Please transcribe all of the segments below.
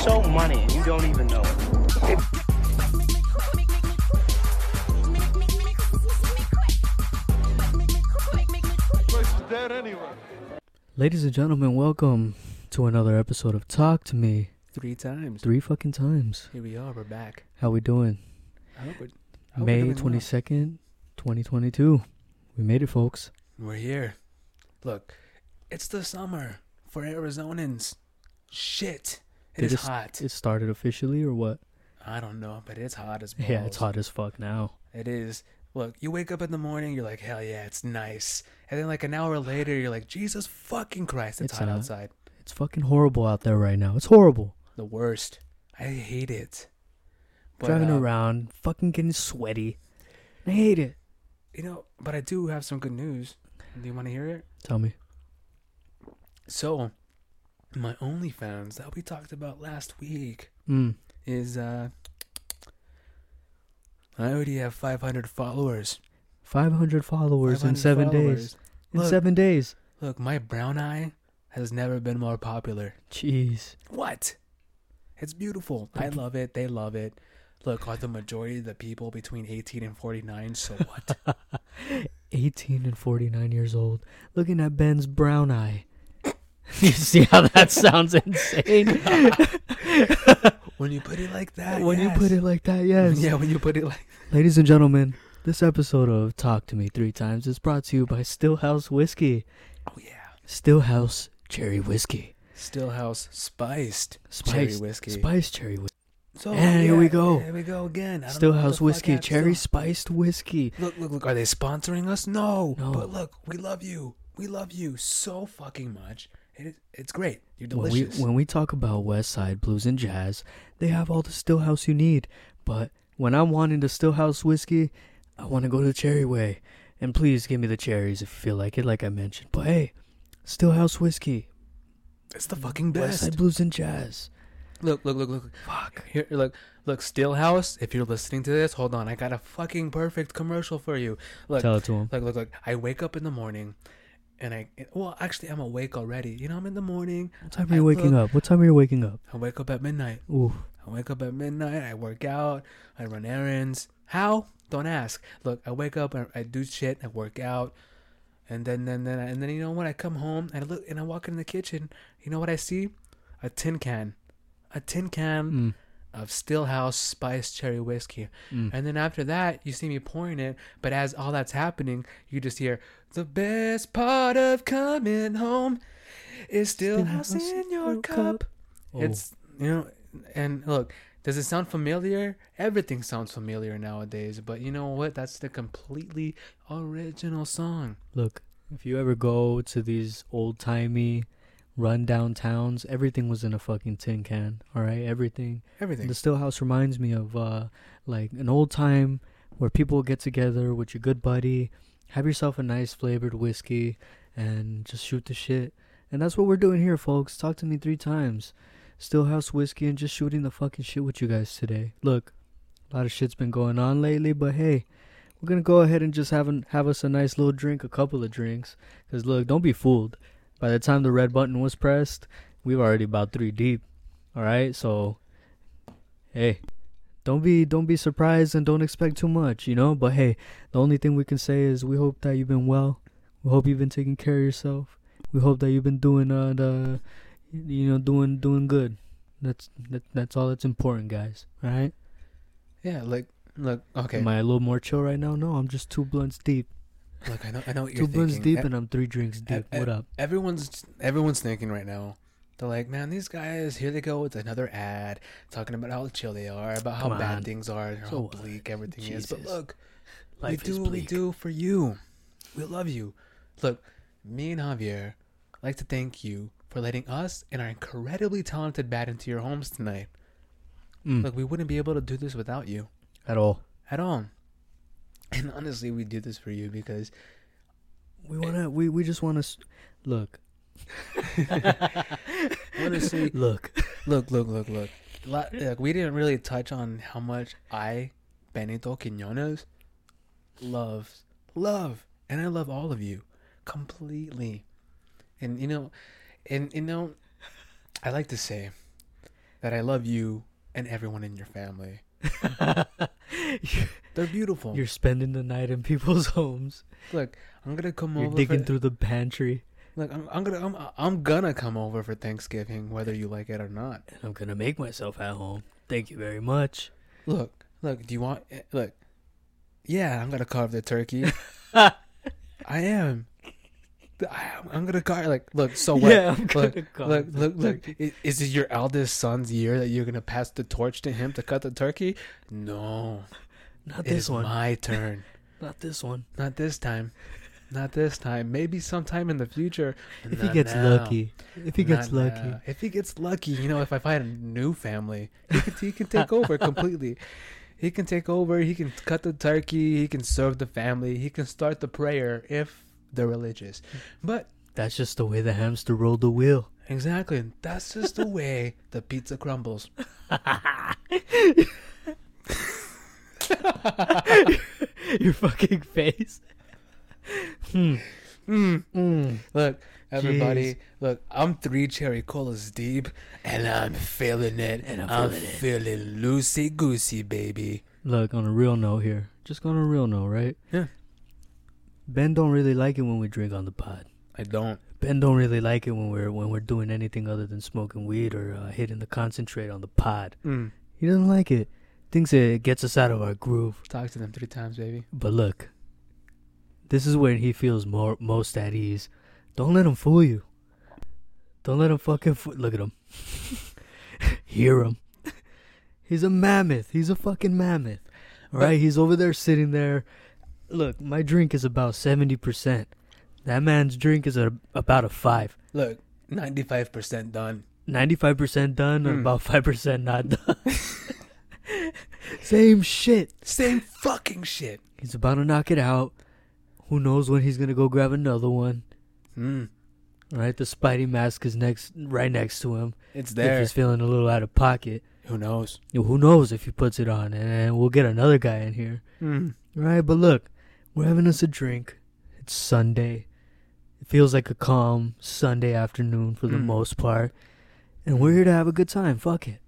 so money and you don't even know it. Ladies and gentlemen, welcome to another episode of Talk to Me. Three times. Three fucking times. Here we are. We're back. How we doing? I hope we're, I hope May twenty second, twenty twenty two. We made it, folks. We're here. Look, it's the summer for Arizonans. Shit. It Did is it- hot. It started officially or what? I don't know, but it's hot as balls. Yeah, it's hot as fuck now. It is. Look, you wake up in the morning, you're like, hell yeah, it's nice. And then like an hour later, you're like, Jesus fucking Christ, it's, It's hot hot. outside. It's fucking horrible out there right now. It's horrible. The worst. I hate it. But, Driving uh, around, fucking getting sweaty. I hate it. You know, but I do have some good news. Do you want to hear it? Tell me. So, my OnlyFans that we talked about last week Mm. is uh I already have 500 followers. Five hundred followers in 500 seven days. followers. In seven days. Look, my brown eye has never been more popular. Jeez. What? It's beautiful. I love it. They love it. Look, are the majority of the people between 18 and 49? So what? 18 and 49 years old, looking at Ben's brown eye. you see how that sounds insane? when you put it like that, when you put it like that, yes. yeah, when you put it like Ladies and gentlemen, this episode of Talk to Me Three Times is brought to you by Stillhouse Whiskey. oh yeah, Stillhouse Cherry Whiskey. Stillhouse spiced, Spiced cherry whiskey. Spiced cherry whiskey. So And here we go. Here we go again. I don't know what the Stillhouse Whiskey, cherry Still- spiced whiskey. Look, look, look. Are they sponsoring us? No. No. But look, we love you. We love you so fucking much. It is, it's great. You're When we, delicious. when we talk about West Side blues and jazz, they have all the Stillhouse you need. But when I'm wanting the Stillhouse whiskey, I want to go to the cherry way. And please give me the cherries if you feel like it, like I mentioned. But hey, Stillhouse whiskey, it's the fucking West best. Side blues and jazz. Look, look, look, look. Fuck. Here, look, look. Stillhouse. If you're listening to this, hold on. I got a fucking perfect commercial for you. Look, Tell it to him. look, look, look. I wake up in the morning, and I well, actually, I'm awake already. You know, I'm in the morning. What time are you waking up? What time are you waking up? I wake up at midnight. Ooh, I wake up at midnight. I work out. I run errands. How? Don't ask. Look, I wake up. I, I do shit. I work out, and then then then and then you know when I come home and I look and I walk in the kitchen. You know what I see? A tin can, a tin can mm, of Stillhouse spiced cherry whiskey. mm. And then after that, you see me pouring it. But as all that's happening, you just hear the best part of coming home is Stillhouse in your cup. Oh. It's you know, and look, does it sound familiar? Everything sounds familiar nowadays, but you know what? That's the completely original song. Look, if you ever go to these old timey, rundown towns, everything was in a fucking tin can. All right, everything. Everything. The Stillhouse reminds me of uh, like an old time where people get together with your good buddy, have yourself a nice flavored whiskey, and just shoot the shit. And that's what we're doing here, folks. Talk to me three times. Stillhouse whiskey and just shooting the fucking shit with you guys today. Look, a lot of shit's been going on lately, but hey, we're gonna go ahead and just have an, have us a nice little drink, a couple of drinks. Cause look, don't be fooled. By the time the red button was pressed, we were already about three deep. All right, so hey, don't be don't be surprised and don't expect too much, you know. But hey, the only thing we can say is we hope that you've been well. We hope you've been taking care of yourself. We hope that you've been doing uh the, you know, doing doing good. That's that, that's all that's important, guys. All right. yeah, like look, okay. Am I a little more chill right now? No, I'm just two blunts deep. Look, I know, I know what you're Two thinking. deep, E- and I'm three drinks deep. e- What up? everyone's everyone's thinking right now. They're like, man, these guys, here they go with another ad talking about how chill they are, about how Come bad on. things are, So how what? bleak everything is. But look, Life we is what we do for you. We love you. Look, me and Javier like to thank you for letting us and our incredibly talented band into your homes tonight. Mm, Look, we wouldn't be able to do this without you at all. at all. And honestly, we do this for you because We wanna. We we just wanna. Look. honestly, Look. Look, look, look, look. Like we didn't really touch on how much I, Benito Quinones, loves love, and I love all of you completely. And you know, and you know, I like to say, that I love you and everyone in your family. They're beautiful. You're spending the night in people's homes. Look, I'm gonna come You're over. digging for, through the pantry. Look, I'm, I'm gonna I'm, I'm gonna come over for Thanksgiving, whether you like it or not. And I'm gonna make myself at home. Thank you very much. Look, look. Do you want? eh, Look. Yeah, I'm gonna carve the turkey. I am. I am. Gonna carve. Like, look. So what? yeah, I'm Look, gonna carve Look, look, look. turkey. Is it your eldest son's year that you're gonna pass the torch to him to cut the turkey? No, Not it this is one. my turn. Not this one. Not this time. Not this time. Maybe sometime in the future. If he gets now. lucky. If he gets lucky. now. If he gets lucky, you know, if I find a new family, he can, he can take over completely. He can take over. He can cut the turkey. He can serve the family. He can start the prayer if they're religious. But That's just the way the hamster rolled the wheel. exactly, that's just the way the pizza crumbles. Your fucking face. Hmm. Mm. Mm. Look, everybody. Jeez. Look, I'm three cherry colas deep, and I'm feeling it. And I'm I'm feeling feeling loosey goosey, baby. Look, on a real note here. Just on a real note, right? Yeah. Ben don't really like it when we drink on the pod. I don't. Ben don't really like it when we're when we're doing anything other than smoking weed or uh, hitting the concentrate on the pod. Mm. He doesn't like it. Thinks it gets us out of our groove. Talk to them three times, baby. But look, this is where he feels more most at ease. Don't let him fool you. Don't let him fucking fo- look at him. Hear him. He's a mammoth. He's a fucking mammoth. All right, he's over there sitting there. Look, my drink is about seventy percent. That man's drink is a, about a five. Look, 95% done. Ninety-five percent done, and Hmm. about five percent not done. Same shit. Same fucking shit. He's about to knock it out. Who knows when he's gonna go grab another one? Mm. Right, the Spidey mask is next, right next to him. It's there. If he's feeling a little out of pocket, Who knows? Who knows if he puts it on, and we'll get another guy in here. Mm. Right, but look, we're having us a drink. It's Sunday. It feels like a calm Sunday afternoon for the Mm. most part, and we're here to have a good time. Fuck it.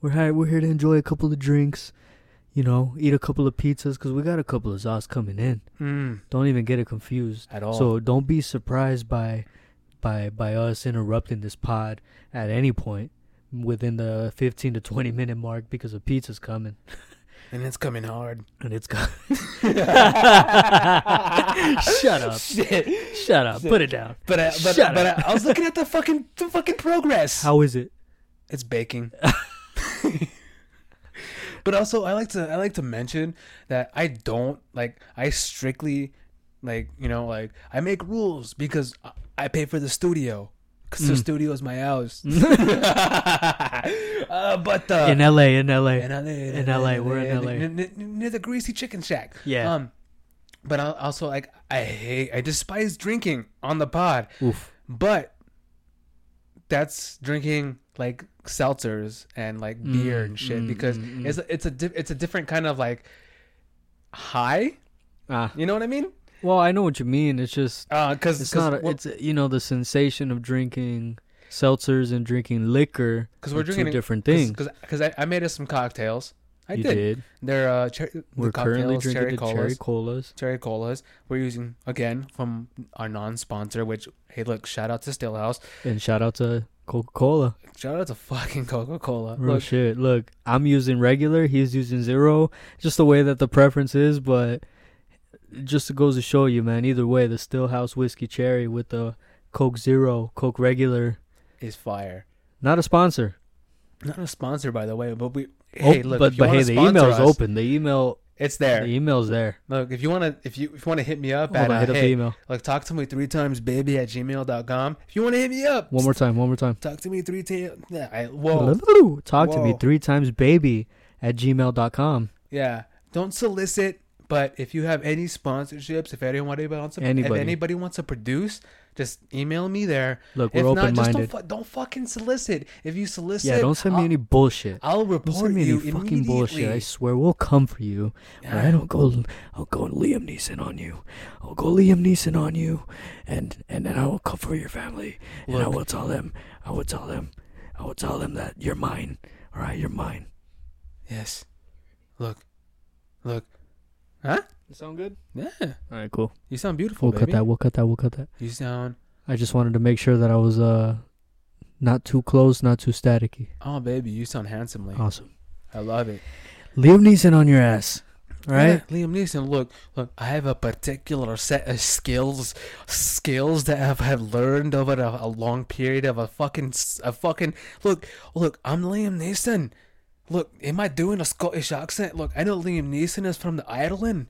We're here. We're here to enjoy a couple of drinks. You know, eat a couple of pizzas because we got a couple of sauce coming in. Mm. Don't even get it confused. At all. So don't be surprised by by by us interrupting this pod at any point within the 15 to 20 minute mark because a pizza's coming and it's coming hard. and it's coming. Shut up. Shit. Shut up. Put it down. But I, but, Shut but. I, I was looking at the fucking the fucking progress. How is it? It's baking. but also, I like to I like to mention that I don't like I strictly like you know like I make rules because I- pay for the studio because the Mm. studio is my house. uh, but uh, in LA, in LA. in LA, In LA, we're in LA. near, near- near the Greasy Chicken Shack. Yeah. Um, but I also like I hate I despise drinking on the pod, Oof. but that's drinking like seltzers and like beer Mm, and shit mm, because mm, mm. it's a, it's a di- it's a different kind of like high. Ah. You know what I mean? Well, I know what you mean. It's just Uh, because it's not. A, it's you know the sensation of drinking seltzers and drinking liquor. because we're are two drinking different things. Because I, I made us some cocktails. I you did. did. They're uh, cher- We're currently drinking cherry the colas. cherry colas. cherry colas. We're using again from our non-sponsor. Which hey, look, shout out to Stillhouse. And shout out to Coca Cola. Shout out to fucking Coca Cola. Real Look, shit. Look, I'm using regular. He's using zero. Just the way that the preference is, but just goes to show you, man. Either way, the Stillhouse whiskey cherry with the Coke Zero, Coke regular. is fire. Not a sponsor. Not a sponsor, by the way, but we. Oh, Hey, look, but but hey, the email's us, open. The email, It's there. the email's there. Look, if you wanna, if you if you wanna hit me up Hold at on, uh, hit up the hey, email like talk to me three times, baby at gmail.com. If you wanna hit me up, one more time. One more time. talk to me three times. Yeah, I, whoa, Talk to me three times, baby, at gmail.com. yeah. Don't solicit, but if you have any sponsorships, if anybody wants to, Anybody. if anybody wants to produce, just email me there. Look, If we're not, open don't, minded. fu- don't fucking solicit. If you solicit, Yeah, don't send me I'll, any bullshit. I'll Don't report me you any fucking bullshit. I swear, we'll come for you. Yeah. Alright, I'll go. I'll go Liam Neeson on you. I'll go Liam Neeson on you, and and then I will come for your family. and I will tell them. I will tell them. I will tell them that you're mine. All right, you're mine. Yes. Look. Look. Huh? You sound good? Yeah. All right, cool. You sound beautiful, We'll baby. cut that. We'll cut that. We'll cut that. You sound. I just wanted to make sure that I was uh not too close, not too staticky. Oh, baby, you sound handsomely. Awesome. I love it. Liam Neeson on your ass. Right? Yeah, Liam Neeson. Look, look. I have a particular set of skills, skills that I've have learned over a, a long period of a fucking, s- a fucking. Look, look. I'm Liam Neeson. Look, am I doing a Scottish accent? Look, I know Liam Neeson is from the Ireland.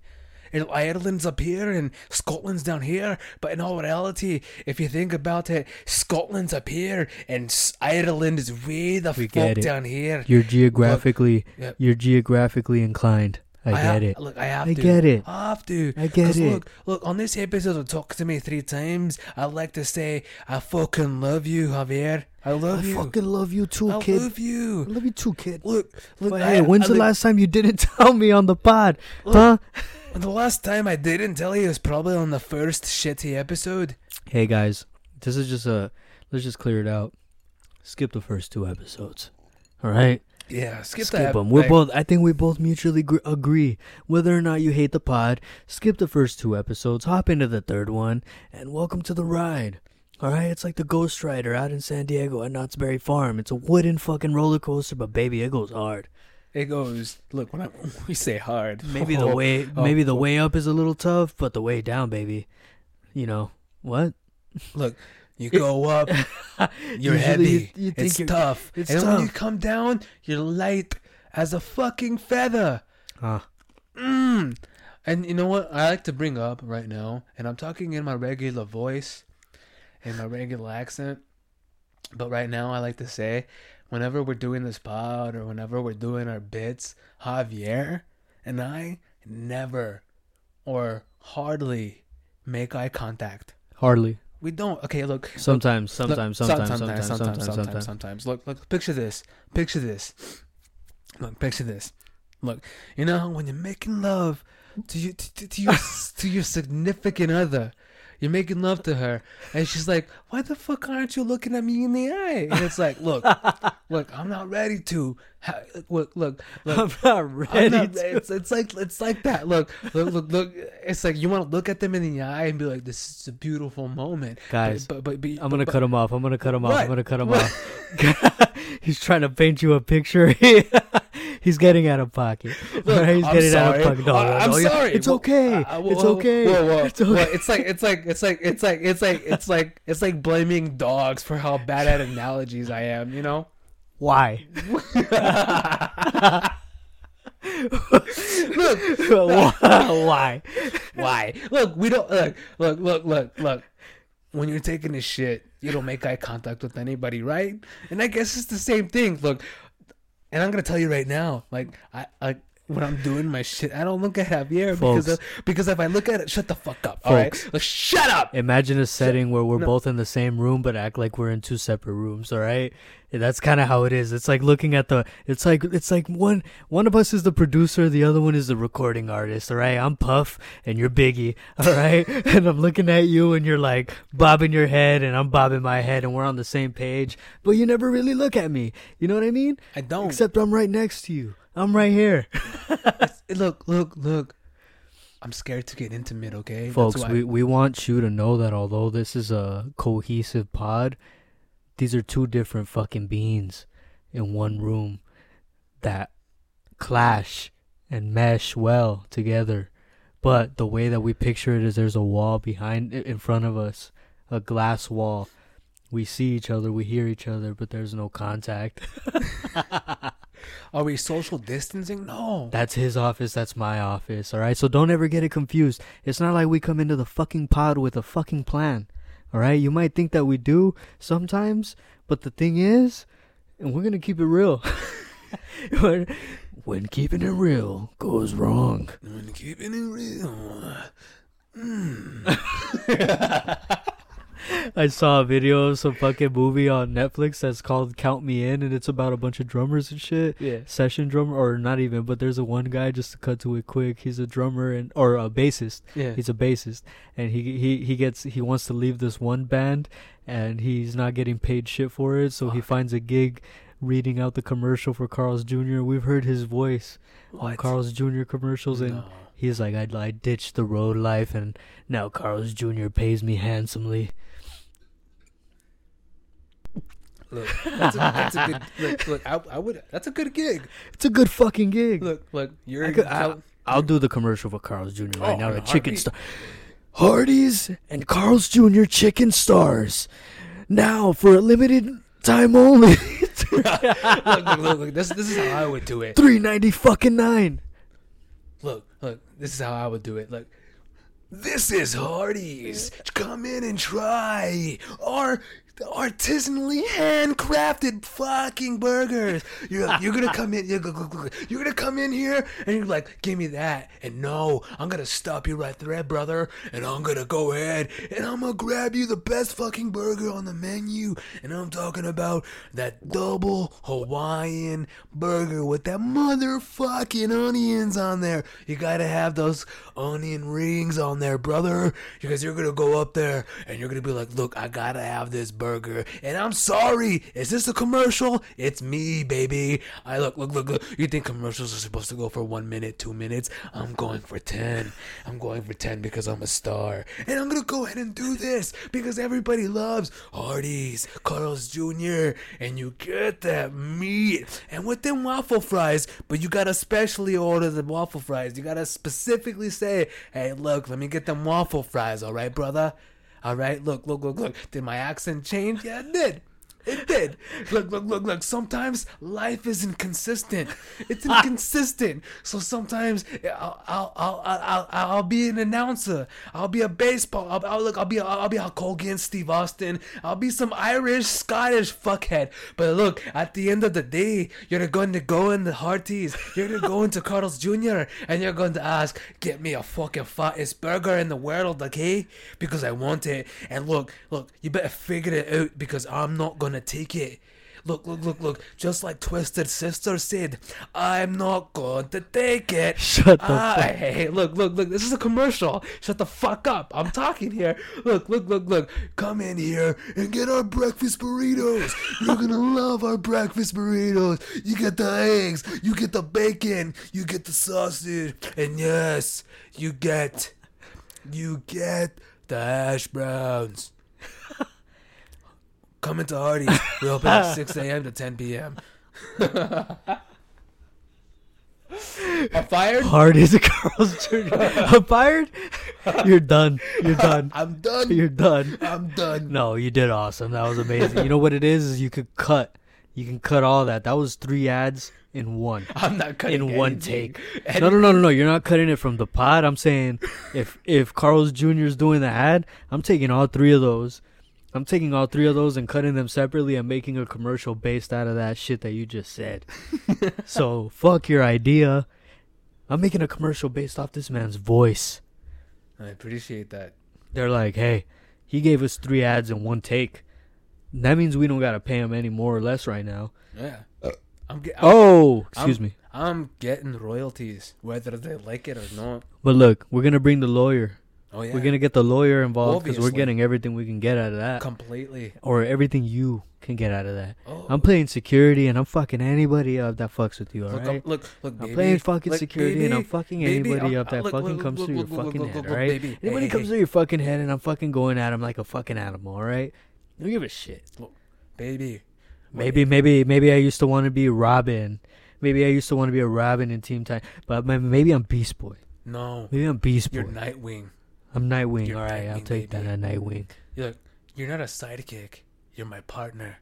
And Ireland's up here and Scotland's down here. But in all reality, if you think about it, Scotland's up here and Ireland is way the We fuck down here. You're geographically Yeah. you're geographically inclined. I, ha- get it. Look, I have to I to. get it. I have to. I get it. Look, look. On this episode of Talk to Me Three Times, I like to say I fucking love you, Javier. I I love you. I fucking love you too, I kid. I love I you. love you too, kid. Look, look. But I- hey, when's I the look- last time you didn't tell me on the pod? Look. Huh? The last time I didn't tell you was probably on the first shitty episode. Hey guys, this is just a let's just clear it out. Skip the first two episodes. All right? Yeah, skip, skip that. them. We're Like, both. I think we both mutually gr- agree. Whether or not you hate the pod, skip the first two episodes, hop into the third one, and welcome to the ride. All right, it's like the Ghost Rider out in San Diego at Knott's Berry Farm. It's a wooden fucking roller coaster, but baby, it goes hard. It goes. Look, when I, we say hard, Maybe the Oh, way, oh, maybe the oh. way up is a little tough, but the way down, baby, you know what? Look, you go up, you're Usually heavy. you- you think it's you're- tough. it's and when you come down, you're light as a fucking feather. Ah, Mm. And you know what? I like to bring up right now, and I'm talking in my regular voice, in my regular accent. But right now, I like to say, whenever we're doing this pod or whenever we're doing our bits, Javier and I never or hardly make eye contact. hardly. We don't. Okay, look. Sometimes, sometimes, some- sometimes, sometimes, sometimes, sometimes, sometimes. Look, look, picture this. Picture this. Look, picture this. Look, you know when you're making love to you to your to your significant other, you're making love to her, and she's like, "Why the fuck aren't you looking at me in the eye?" And it's like, "Look, look, I'm not ready to." Look, look, look. I'm not I'm ready not- to. it's, it's like it's like that. Look, look, look, look. It's like you want to look at them in the eye and be like, "This is a beautiful moment." Guys, but but, but, I'm gonna but- cut him off. I'm gonna cut him off. I'm gonna cut him What? off. He's trying to paint you a picture. He's getting out of pocket. Look, Alright, He's I'm getting sorry. out of pocket. No, no, I'm oh, sorry. It's okay. Uh, whoa, it's okay. Whoa. It's okay. It's like it's like it's like it's like it's like it's like it's like blaming dogs for how bad at analogies I am. You know. Why? Look, Why? why? Look, we don't look, look, look, look, look. When you're taking a shit, you don't make eye contact with anybody, right? And I guess it's the same thing. Look, and I'm gonna tell you right now, like I, I when I'm doing my shit, I don't look at Javier because of, because if I look at it, shut the fuck up, all right? Like, shut up. Imagine a setting where we're no. both in the same room but act like we're in two separate rooms, all right? That's kind of how it is. It's like looking at the it's like it's like one one of us is the producer, the other one is the recording artist, all right? I'm Puff and you're Biggie, all right? and I'm looking at you and you're like bobbing your head and I'm bobbing my head and we're on the same page, but you never really look at me. You know what I mean? I don't. Except I'm right next to you. I'm right here. look, look, look. I'm scared to get intimate. Okay, Folks, we, we want you to know that although this is a cohesive pod, these are two different fucking beings in one room that clash and mesh well together. But the way that we picture it is there's a wall behind in front of us, a glass wall. We see each other, we hear each other, but there's no contact. Are we social distancing? No. That's his office, that's my office, alright? So don't ever get it confused. It's not like we come into the fucking pod with a fucking plan, alright? You might think that we do sometimes, but the thing is, and we're gonna keep it real. when, when keeping it real goes wrong. I'm keeping it real. Mm. I saw a video of some fucking movie on Netflix that's called Count Me In, and it's about a bunch of drummers and shit. Yeah. Session drummer, or not even, but there's a one guy just to cut to it quick. He's a drummer and or a bassist. Yeah. He's a bassist, and he he he gets he wants to leave this one band, and he's not getting paid shit for it. So he finds a gig, reading out the commercial for Carl's Jr. We've heard his voice on What? Carl's Jr. commercials, and he's like, I I ditched the road life, and now Carl's Jr. pays me handsomely. Look, that's a, that's a good. Look, look. I, I would. That's a good gig. It's a good fucking gig. Look, look. You're. I could- tell- I'll do the commercial for Carl's Jr. right Oh, now. The chicken star, Hardee's and Carl's Jr. chicken stars, now for a limited time only. look, look, look, look. This, this is how I would do it. Three ninety fucking nine. Look, look. This is how I would do it. Look. This is Hardee's. Come in and try our artisanally handcrafted fucking burgers. You're you're gonna come in. You're, you're gonna come in here and you're like, give me that. And no, I'm gonna stop you right there, brother. And I'm gonna go ahead and I'm gonna grab you the best fucking burger on the menu. And I'm talking about that double Hawaiian burger with that motherfucking onions on there. You gotta have those onion rings on there, brother. Because you're gonna go up there and you're gonna be like, look, I gotta have this burger. And I'm sorry, is this a commercial? It's me, baby. I look, look, look, look. You think commercials are supposed to go for one minute, two minutes? I'm going for 10. I'm going for 10 because I'm a star. And I'm gonna go ahead and do this because everybody loves Hardee's, Carl's Jr., and you get that meat. And with them waffle fries, but you gotta specially order the waffle fries. You gotta specifically say, hey, look, let me get them waffle fries, alright, brother? Alright, look, look, look, look. Did my accent change? Yeah, it did. It did. Look, look, look, look. Sometimes life is inconsistent. It's inconsistent. So sometimes eh, I'll, I'll, I'll, I'll, I'll, be an announcer. I'll be a baseball. I'll, I'll look. I'll be. I'll be Hulk Hogan, Steve Austin. I'll be some Irish, Scottish fuckhead. But look, at the end of the day, you're going to go in the Hardee's. You're going to go into Carl's Jr. and you're going to ask, "Get me a fucking fattest burger in the world, okay? Because I want it." And look, look, you better figure it out because I'm not gonna take it. Look, look, look, look. Just like Twisted Sister said, I'm not going to take it. Shut the Ah, fuck- Hey, hey, look, look, look. This is a commercial. Shut the fuck up. I'm talking here. Look, look, look, look. Come in here and get our breakfast burritos. You're gonna love our breakfast burritos. You get the eggs, you get the bacon, you get the sausage, and yes, you get, you get the hash browns. Come into Hardee's. We open at 6 a.m. to 10 p.m. I'm fired. Hardee's a Carl's Jr. I'm fired. You're done. You're done. I'm done. You're done. I'm done. No, you did awesome. That was amazing. You know what it is? Is you could cut. You can cut all that. That was three ads in one. I'm not cutting in one anything. take. No, no, no, no, no. You're not cutting it from the pod. I'm saying if if Carl's Jr. is doing the ad, I'm taking all three of those. I'm taking all three of those and cutting them separately and making a commercial based out of that shit that you just said. so fuck your idea. I'm making a commercial based off this man's voice. I appreciate that. They're like, hey, he gave us three ads in one take. That means we don't gotta pay him any more or less right now. Yeah. Uh, I'm, get, I'm, Oh, excuse I'm- me. I'm getting royalties, whether they like it or not. But look, we're gonna bring the lawyer. Oh yeah. We're gonna get the lawyer involved because we're getting everything we can get out of that, completely. or everything you can get out of that. Oh. I'm playing security and I'm fucking anybody up that fucks with you. All Look, right. I'm, look, look, I'm baby. playing fucking Look, security and I'm fucking baby, anybody I'm- up that look, fucking look, comes look, through your look, look, fucking look, head, look, alright? baby. Anybody Hey, comes hey. through your fucking head and I'm fucking going at him like a fucking animal, alright? Don't give a shit. baby. Maybe, maybe, maybe I used to want to be Robin. Maybe I used to want to be a Robin in Team Time, but maybe I'm Beast Boy. No, Maybe I'm Beast Boy. you're Nightwing. I'm Nightwing. You're All right, I'll take baby. that. Nightwing. You're like, you're not a sidekick. You're my partner,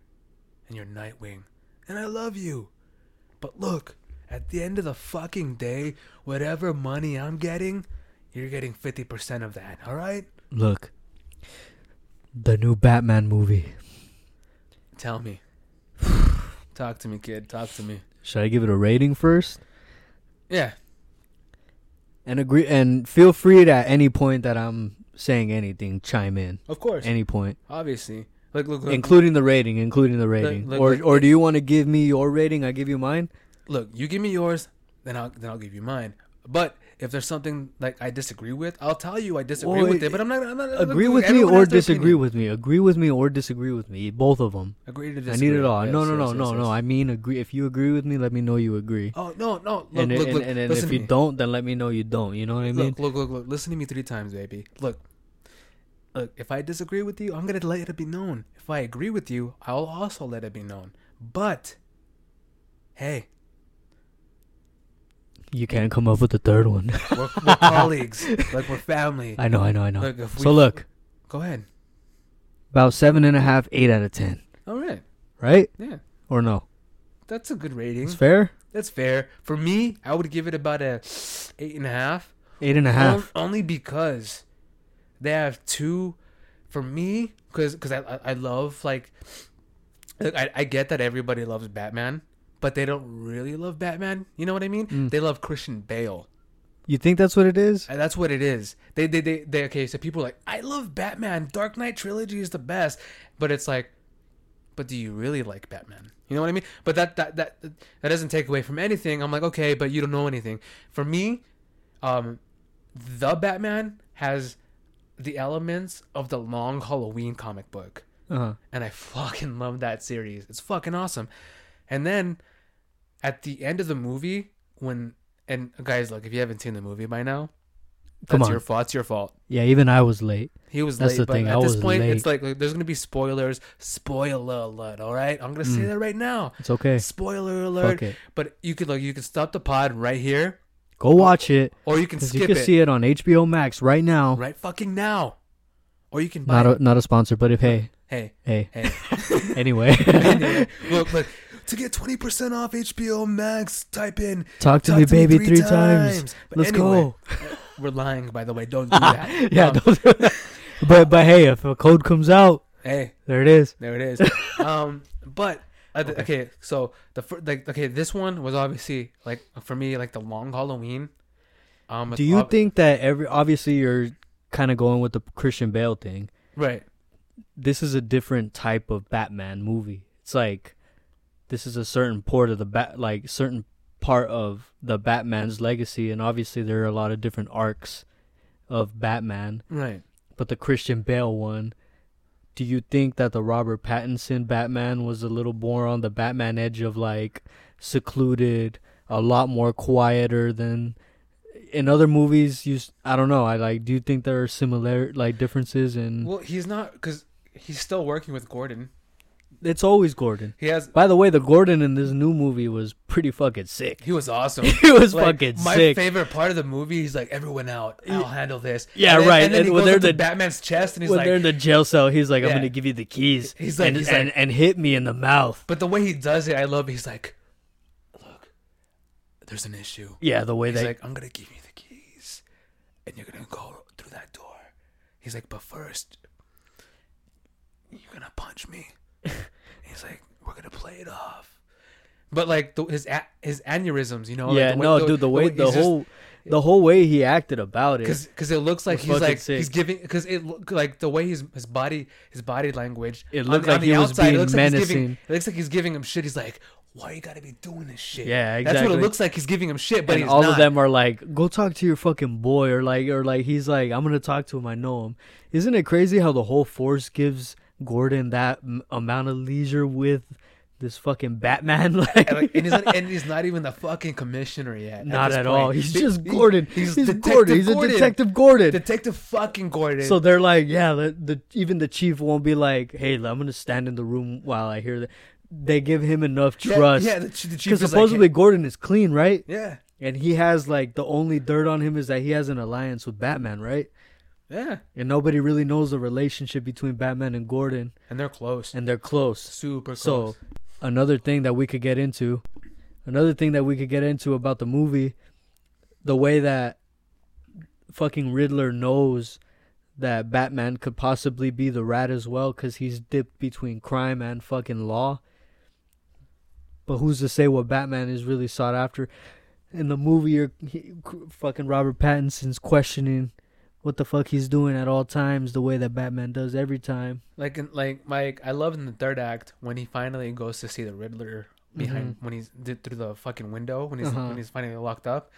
and you're Nightwing, and I love you. But look, at the end of the fucking day, whatever money I'm getting, you're getting fifty percent of that. All right? Look, the new Batman movie. Tell me. Talk to me, kid. Talk to me. Should I give it a rating first? Yeah. And agree, and feel free to at any point that I'm saying anything, chime in Of course, any point, obviously. Like look, look. including the rating, including the rating. look, or look, or do you want to give me your rating? I give you mine. look, you give me yours, then I'll then I'll give you mine. But if there's something like I disagree with, I'll tell you I disagree Well, with it. But I'm not. I'm not Agree with me or disagree opinion. with me. Agree with me or disagree with me. Both of them. Agree to disagree. I need it all. Yes, no, no, yes, no, yes, no, no. I mean, agree. If you agree with me, let me know you agree. Oh no, no. Look, and look, and, look. and, and if you don't, then let me know you don't. You know what I mean? Look, look, look, look. Listen to me three times, baby. Look, look. If I disagree with you, I'm gonna let it be known. If I agree with you, I'll also let it be known. But, hey, You can't come up with a third one. we're, we're colleagues. Like we're family. I know, I know, I know. Look, if so look, Go ahead. about seven and a half, eight out of ten, All right. right? Yeah, Or no? that's a good rating. It's fair. That's fair. For me, I would give it about a eight and a half. Eight and a half. On- only because they have two. For me, because because I I love like, look, I I get that everybody loves Batman, but they don't really love Batman. You know what I mean? Mm. They love Christian Bale. You think that's what it is? And that's what it is. They, they, they, they, okay, so people are like, I love Batman. Dark Knight trilogy is the best. But it's like, but do you really like Batman? You know what I mean? But that, that, that, that doesn't take away from anything. I'm like, okay, but you don't know anything. For me, um, the Batman has the elements of the long Halloween comic book. Uh-huh. And I fucking love that series. It's fucking awesome. And then at the end of the movie, when and guys, look, if you haven't seen the movie by now, Come on. your fault. It's your fault. Yeah, even I was late. He was That's late, the but thing, at I this was point, it's like, like, there's gonna be spoilers. Spoiler alert! All right, I'm gonna say Mm. that right now. It's okay. Spoiler alert! It. But you could like you could stop the pod right here, Go watch it. or you can skip you can it see it on HBO Max right now. right fucking now, or you can buy Not it. a not a sponsor, but if hey, hey, hey. hey. Anyway. anyway, look, look. To get 20% off HBO Max, type in Talk to Talk me, to me baby, three times. But Let's anyway, go. We're lying, by the way. Don't do that. yeah, Um, don't do that. but but hey, if a code comes out, hey, there it is. there it is. um, but uh, th- okay. so the fir- like okay, this one was obviously like for me like the long Halloween. Um, Do you ob- think that every obviously you're kind of going with the Christian Bale thing? right? This is a different type of Batman movie. It's like this is a certain part of the bat, like certain part of the Batman's legacy, and obviously there are a lot of different arcs of Batman. Right. But the Christian Bale one, do you think that the Robert Pattinson Batman was a little more on the Batman edge of like secluded, a lot more quieter than in other movies? You, s- I don't know. I like. Do you think there are similar like differences in? Well, he's not because he's still working with Gordon. It's always Gordon. He has. By the way, the Gordon in this new movie was pretty fucking sick. He was awesome. He was Like, fucking my sick. favorite part of the movie. He's like, everyone out. I'll handle this. Yeah, And then- right. And then And he when goes they're the- Batman's chest, and he's when like, they're in the jail cell, he's like, "I'm Yeah. gonna give you the keys." He's like- and, he's and, like- and hit me in the mouth. but the way he does it, I love. it. He's like, look, there's an issue. Yeah, the way He's they like, I'm gonna give you the keys, and you're gonna go through that door. He's like, but first, you're gonna punch me. He's like, we're gonna play it off. But like the, his a- his aneurysms, you know? like, yeah, the way- no, dude, the way the he's just- whole the whole way he acted about it. Cause, cause it looks like he's like sick. he's giving because it look like the way his his body his body language It on looked on like the he was outside, it being looks like he's giving- menacing. it looks like he's giving him shit. He's like, why you gotta be doing this shit? Yeah, exactly. That's what it looks like. He's giving him shit, but all not. of them are like, "Go talk to your fucking boy," or like, or like he's like, "I'm gonna talk to him. I know him." Isn't it crazy how the whole force gives Gordon that m- amount of leisure with this fucking Batman? Like, and, like, and, he's not, and he's not even the fucking commissioner yet. not at point. all. He's He- just Gordon. He's, He's, Detective Gordon. He's a detective Gordon. Detective fucking Gordon. So they're like, yeah, the, the even the chief won't be like, hey, I'm gonna stand in the room while I hear that. They give him enough trust Yeah, the, the chief because supposedly like, Gordon is clean, right? yeah, And he has like the only dirt on him is that he has an alliance with Batman, right? Yeah, And nobody really knows the relationship between Batman and Gordon, and they're close, and they're close. super close. So, another thing that we could get into, another thing that we could get into about the movie, the way that fucking Riddler knows that Batman could possibly be the rat as well because he's dipped between crime and fucking law. But who's to say what Batman is really sought after? In the movie, you're, he, fucking Robert Pattinson's questioning what the fuck he's doing at all times, the way that Batman does every time. Like in, like Mike, I love in the third act when he finally goes to see the Riddler behind when he's did through the fucking window when he's Uh-huh. when he's finally locked up,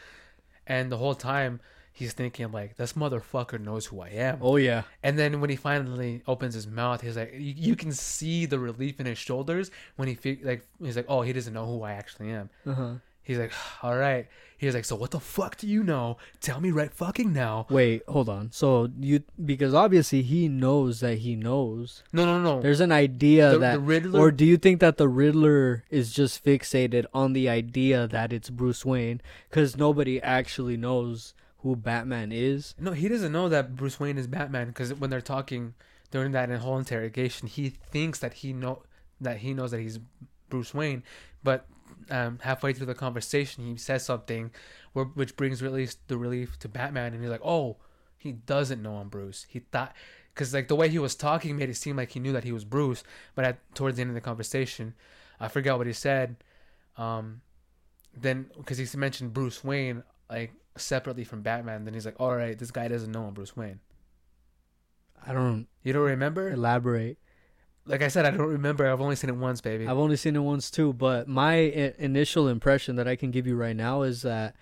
and the whole time he's thinking like this motherfucker knows who I am. Oh yeah. And then when he finally opens his mouth, he's like, you, you can see the relief in his shoulders when he feel like he's like, oh, he doesn't know who I actually am. Uh huh. He's like, all right. He's like, so what the fuck do you know? Tell me right fucking now. Wait, hold on. So you because obviously he knows that he knows. No, no, no. There's an idea the, that the Riddler. or do you think that the Riddler is just fixated on the idea that it's Bruce Wayne cuz nobody actually knows who Batman is? no, he doesn't know that Bruce Wayne is Batman because when they're talking during that whole interrogation, he thinks that he know that he knows that he's Bruce Wayne, but um, halfway through the conversation, he says something where, which brings relief the relief to Batman, and he's like, "Oh, he doesn't know I'm Bruce." He thought because like the way he was talking made it seem like he knew that he was Bruce, but at towards the end of the conversation, I forgot what he said. Um, then because he mentioned Bruce Wayne like separately from Batman, then he's like, "All right, this guy doesn't know I'm Bruce Wayne." I don't You don't remember? elaborate. Like I said, I don't remember. I've only seen it once, baby. I've only seen it once too, but my I- initial impression that I can give you right now is that,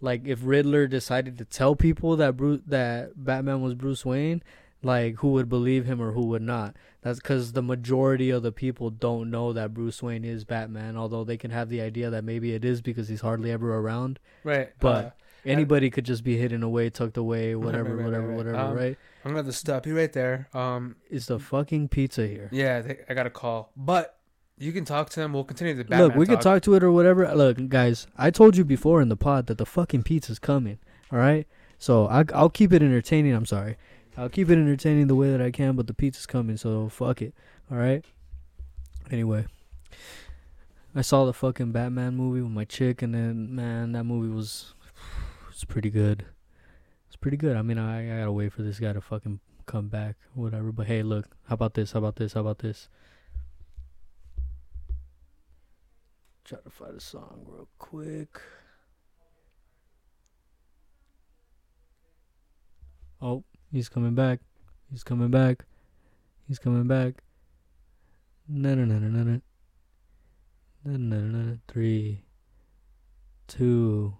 like, if Riddler decided to tell people that Bruce that Batman was Bruce Wayne, like, who would believe him or who would not? That's because the majority of the people don't know that Bruce Wayne is Batman, although they can have the idea that maybe it is because he's hardly ever around. right, But- uh, Anybody could just be hidden away, tucked away, whatever, right, whatever, right, whatever. Um, right? I'm gonna have to stop you right there. Um, Is the fucking pizza here? yeah, I, I got a call, but you can talk to him. We'll continue the Batman Look, we could talk to it or whatever. Look, guys, I told you before in the pod that the fucking pizza's coming. All right, so I, I'll keep it entertaining. I'm sorry, I'll keep it entertaining the way that I can, but the pizza's coming, so fuck it. All right. Anyway, I saw the fucking Batman movie with my chick, and then man, that movie was it's pretty good. It's pretty good. I mean, I, I gotta wait for this guy to fucking come back, whatever. But hey, look, how about this? How about this? How about this? Try to find a song real quick. Oh, he's coming back. He's coming back. He's coming back. No, no, no, no, no, no. No, no. Three, two,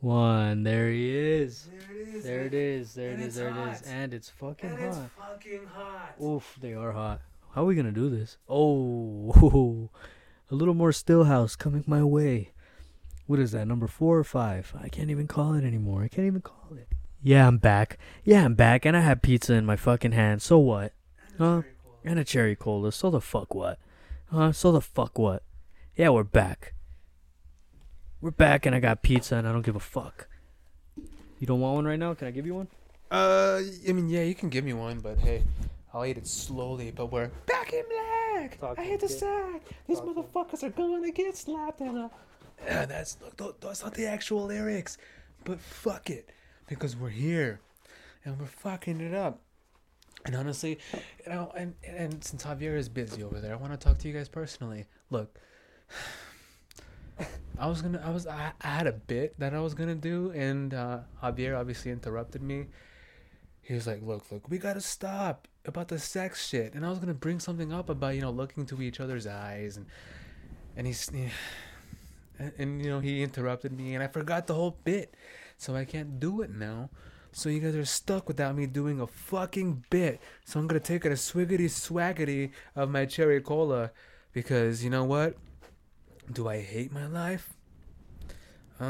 one. There he is. There it is. There it is. There it is. it's There it is. And it's fucking And it's hot. fucking hot. Oof, they are hot. How are we gonna do this? Oh, a little more Stillhouse coming my way. What is that? Number four or five? I can't even call it anymore. I can't even call it. Yeah, I'm back. Yeah, I'm back, and I have pizza in my fucking hand. So what? Huh? And a cherry cola. So the fuck what? Huh? So the fuck what? Yeah, we're back. We're back, and I got pizza, and I don't give a fuck. You don't want one right now? Can I give you one? Uh, I mean, yeah, you can give me one, but hey, I'll eat it slowly. But we're back in black. Talk I to hit the sack. These Talk motherfuckers are gonna get slapped. And uh, yeah, that's look, that's not the actual lyrics, but fuck it, because we're here, and we're fucking it up. And honestly, you know, and and since Javier is busy over there, I want to talk to you guys personally. Look. I was gonna, I was, I, I had a bit that I was gonna do, and uh, Javier obviously interrupted me. He was like, "Look, look, we gotta stop about the sex shit." And I was gonna bring something up about you know looking to each other's eyes, and and he's, and, and you know he interrupted me, and I forgot the whole bit, so I can't do it now. So you guys are stuck without me doing a fucking bit. So I'm gonna take a swiggity swaggity of my cherry cola, because you know what? Do I hate my life? Uh,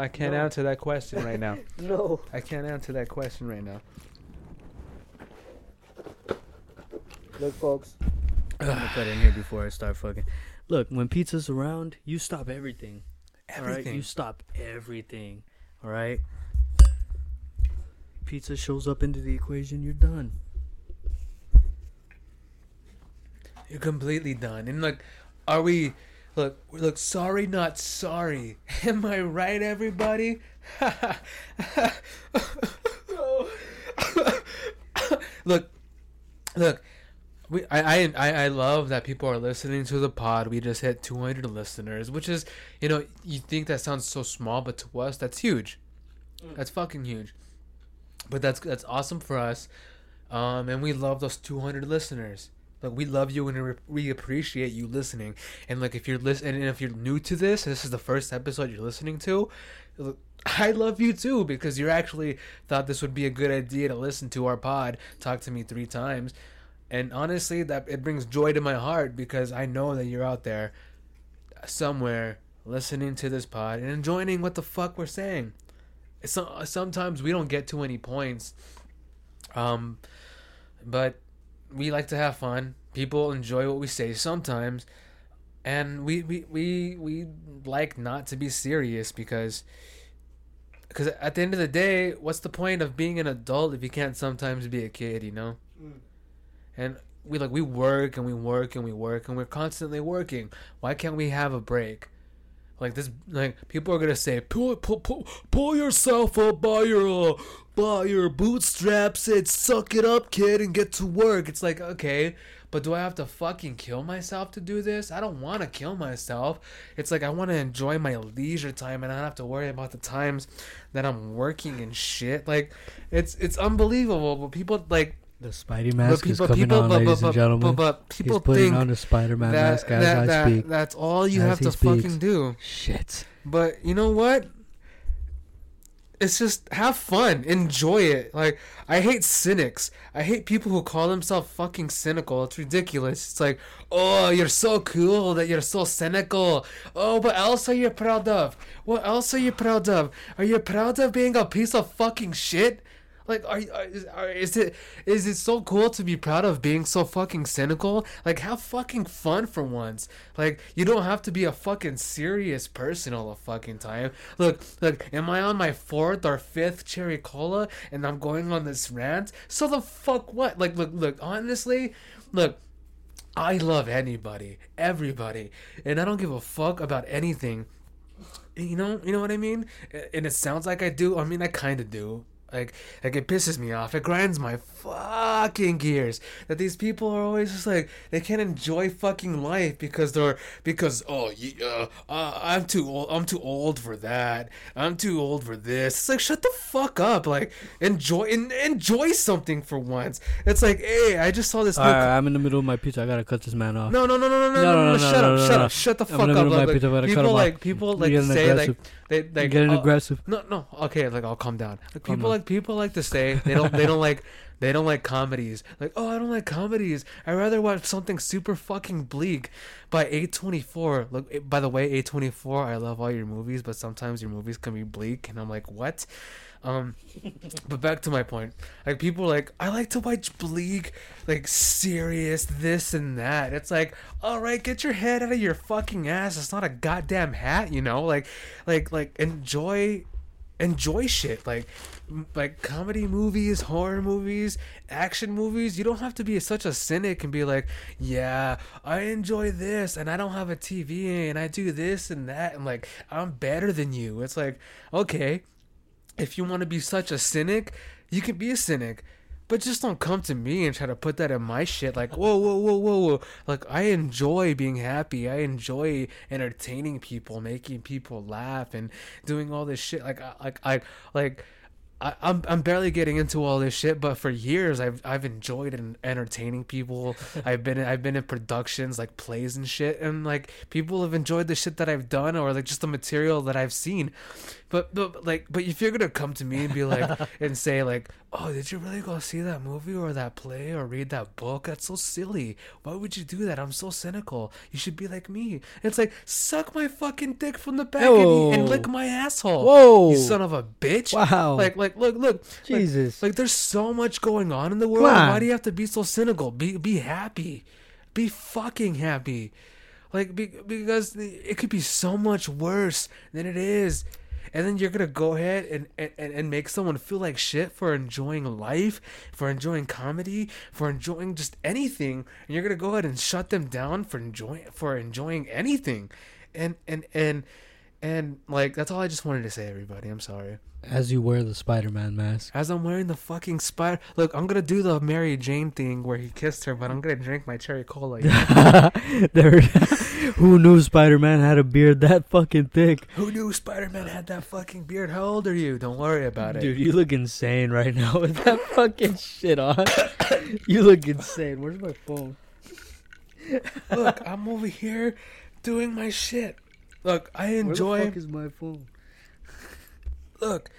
I can't No. answer that question right now. No. I can't answer that question right now. Look, folks. I'm gonna cut in here before I start fucking. Look, when pizza's around, you stop everything. Right, Everything. you stop everything. All right. Pizza shows up into the equation. You're done. You're completely done. And like, are we? Look, look. Sorry, not sorry. Am I right, everybody? look, look. We, I, I, I I love that people are listening to the pod. We just hit 200 listeners, which is, you know, you think that sounds so small, but to us, that's huge. That's fucking huge. But that's that's awesome for us, um, and we love those 200 listeners. Like we love you and we- appreciate you listening. And like if you're listening, and if you're new to this, this is the first episode you're listening to. I love you too because you actually thought this would be a good idea to listen to our pod. Talk to me three times, and honestly, that it brings joy to my heart because I know that you're out there somewhere listening to this pod and enjoying what the fuck we're saying. So, sometimes we don't get to any points, um, but we like to have fun. People enjoy what we say sometimes, and we we we, we like not to be serious because because at the end of the day, what's the point of being an adult if you can't sometimes be a kid? You know, mm. and we like we work and we work and we work and we're constantly working. Why can't we have a break? Like this, like people are gonna say, pull, pull, pull, pull yourself up by your, uh, by your bootstraps and suck it up, kid, and get to work. It's like okay, but do I have to fucking kill myself to do this? I don't want to kill myself. It's like I want to enjoy my leisure time and I don't have to worry about the times that I'm working and shit. Like, it's it's unbelievable. But people like The Spidey mask but is coming people, on, but, ladies but, and gentlemen. but, people He's putting think on a Spider-Man that, mask as that, I that- speak. that's all you have to speaks. fucking do. Shit. But you know what? It's just have fun, enjoy it. Like I hate cynics. I hate people who call themselves fucking cynical. It's ridiculous. It's like, oh, you're so cool that you're so cynical. Oh, what else are you proud of? What else are you proud of? Are you proud of being a piece of fucking shit? Like, are, are, is, it is it so cool to be proud of being so fucking cynical? Like, have fucking fun for once. Like, you don't have to be a fucking serious person all the fucking time. Look, look, am I on my fourth or fifth cherry cola and I'm going on this rant? So the fuck what? Like, look, look, honestly, look. I love anybody, everybody, and I don't give a fuck about anything. You know, you know what I mean? And it sounds like I do. I mean, I kind of do. Like, like it pisses me off. It grinds my fucking gears that these people are always just like they can't enjoy fucking life because they're because oh yeah, uh, I'm too old. I'm too old for that. I'm too old for this. It's like shut the fuck up. Like enjoy en- enjoy something for once. It's like hey, I just saw this. new Alright, I'm in the middle of my pizza. I gotta cut this man off. no, no, no, no, no, no, No, no, no, no, no, Shut no, up, no, shut no. up, shut the fuck in up. middle of my Like, pizza, I'm gonna cut people off. like people like You're to getting say aggressive. like they You're getting oh, aggressive. No, no, okay, like I'll calm down. Like people down. Like people like to say they don't they don't like they don't like comedies. Like oh, I don't like comedies. I rather watch something super fucking bleak. By A24, look. By the way, A24, I love all your movies, but sometimes your movies can be bleak, and I'm like, what? Um, but back to my point. Like people are like, I like to watch bleak, like serious, this and that. It's like, all right, get your head out of your fucking ass. It's not a goddamn hat, you know. Like, like, like enjoy, enjoy shit. Like, like comedy movies, horror movies, action movies. You don't have to be such a cynic and be like, yeah, I enjoy this, and I don't have a TV, and I do this and that, and like I'm better than you. It's like, okay if you want to be such a cynic, you can be a cynic. But just don't come to me and try to put that in my shit. Like, whoa, whoa, whoa, whoa, whoa. Like, I enjoy being happy. I enjoy entertaining people, making people laugh, and doing all this shit. Like, I, like, I, like, I, I'm I'm barely getting into all this shit, but for years I've I've enjoyed en- entertaining people. I've been I've been in productions like plays and shit, and like people have enjoyed the shit that I've done or like just the material that I've seen. But but like but if you're gonna come to me and be like and say like, oh, did you really go see that movie or that play or read that book? That's so silly. Why would you do that? I'm so cynical. You should be like me. It's like suck my fucking dick from the back and, and lick my asshole. Whoa. you son of a bitch. Wow. Like like look look. Jesus. Like, there's so much going on in the world. Why do you have to be so cynical? Be be happy. Be fucking happy. Like be, because it could be so much worse than it is. And then you're gonna go ahead and, and, and make someone feel like shit for enjoying life, for enjoying comedy, for enjoying just anything. And you're gonna go ahead and shut them down for enjoying for enjoying anything. And and and and like that's all I just wanted to say, everybody. I'm sorry. As you wear the Spider-Man mask. As I'm wearing the fucking spider. Look, I'm gonna do the Mary Jane thing where he kissed her, but I'm gonna drink my cherry cola. there, who knew Spider-Man had a beard that fucking thick? Who knew Spider Man had that fucking beard? How old are you? Don't worry about it. Dude, you look insane right now with that fucking shit on. you look insane. Where's my phone? Look, I'm over here doing my shit. Look, I enjoy. Where the fuck is my phone? Look,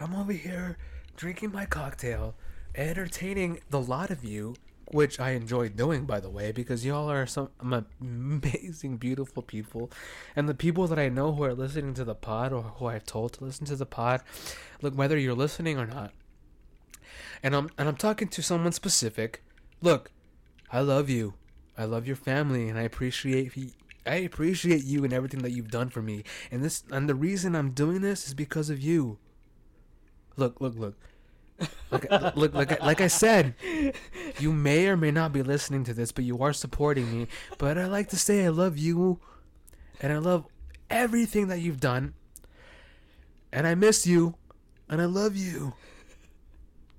I'm over here drinking my cocktail, entertaining the lot of you, which I enjoy doing, by the way, because y'all are some amazing, beautiful people, and the people that I know who are listening to the pod or who I've told to listen to the pod, look, whether you're listening or not, and I'm and I'm talking to someone specific. Look, I love you. I love your family, and I appreciate I appreciate you and everything that you've done for me. And this and the reason I'm doing this is because of you. Look, look, look. Look, look, like, like I said, you may or may not be listening to this, but you are supporting me. But I like to say I love you, and I love everything that you've done, and I miss you, and I love you.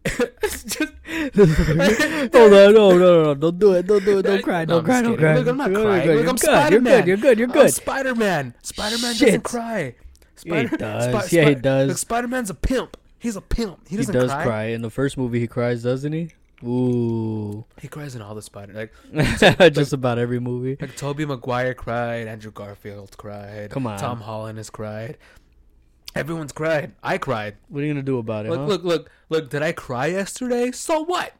Just- On, no, no, no, no, don't do it, don't do it, don't cry, don't I'm cry, don't cry. Look, I'm not You're crying. good, Look, I'm good, You're good, you're good, you're I'm good. Spider Man. Spider Man Shit. doesn't cry. He does. Yeah, he does. Look, Spider Man's a pimp. He's a pimp. He doesn't He does cry. cry. In the first movie, he cries, doesn't he? Ooh. He cries in all the Spider. Like Just about every movie. like Tobey Maguire cried. Andrew Garfield cried. Come on. Tom Holland has cried. Everyone's cried. I cried. What are you gonna do about it, Look, huh? look, look, look. Did I cry yesterday? So what?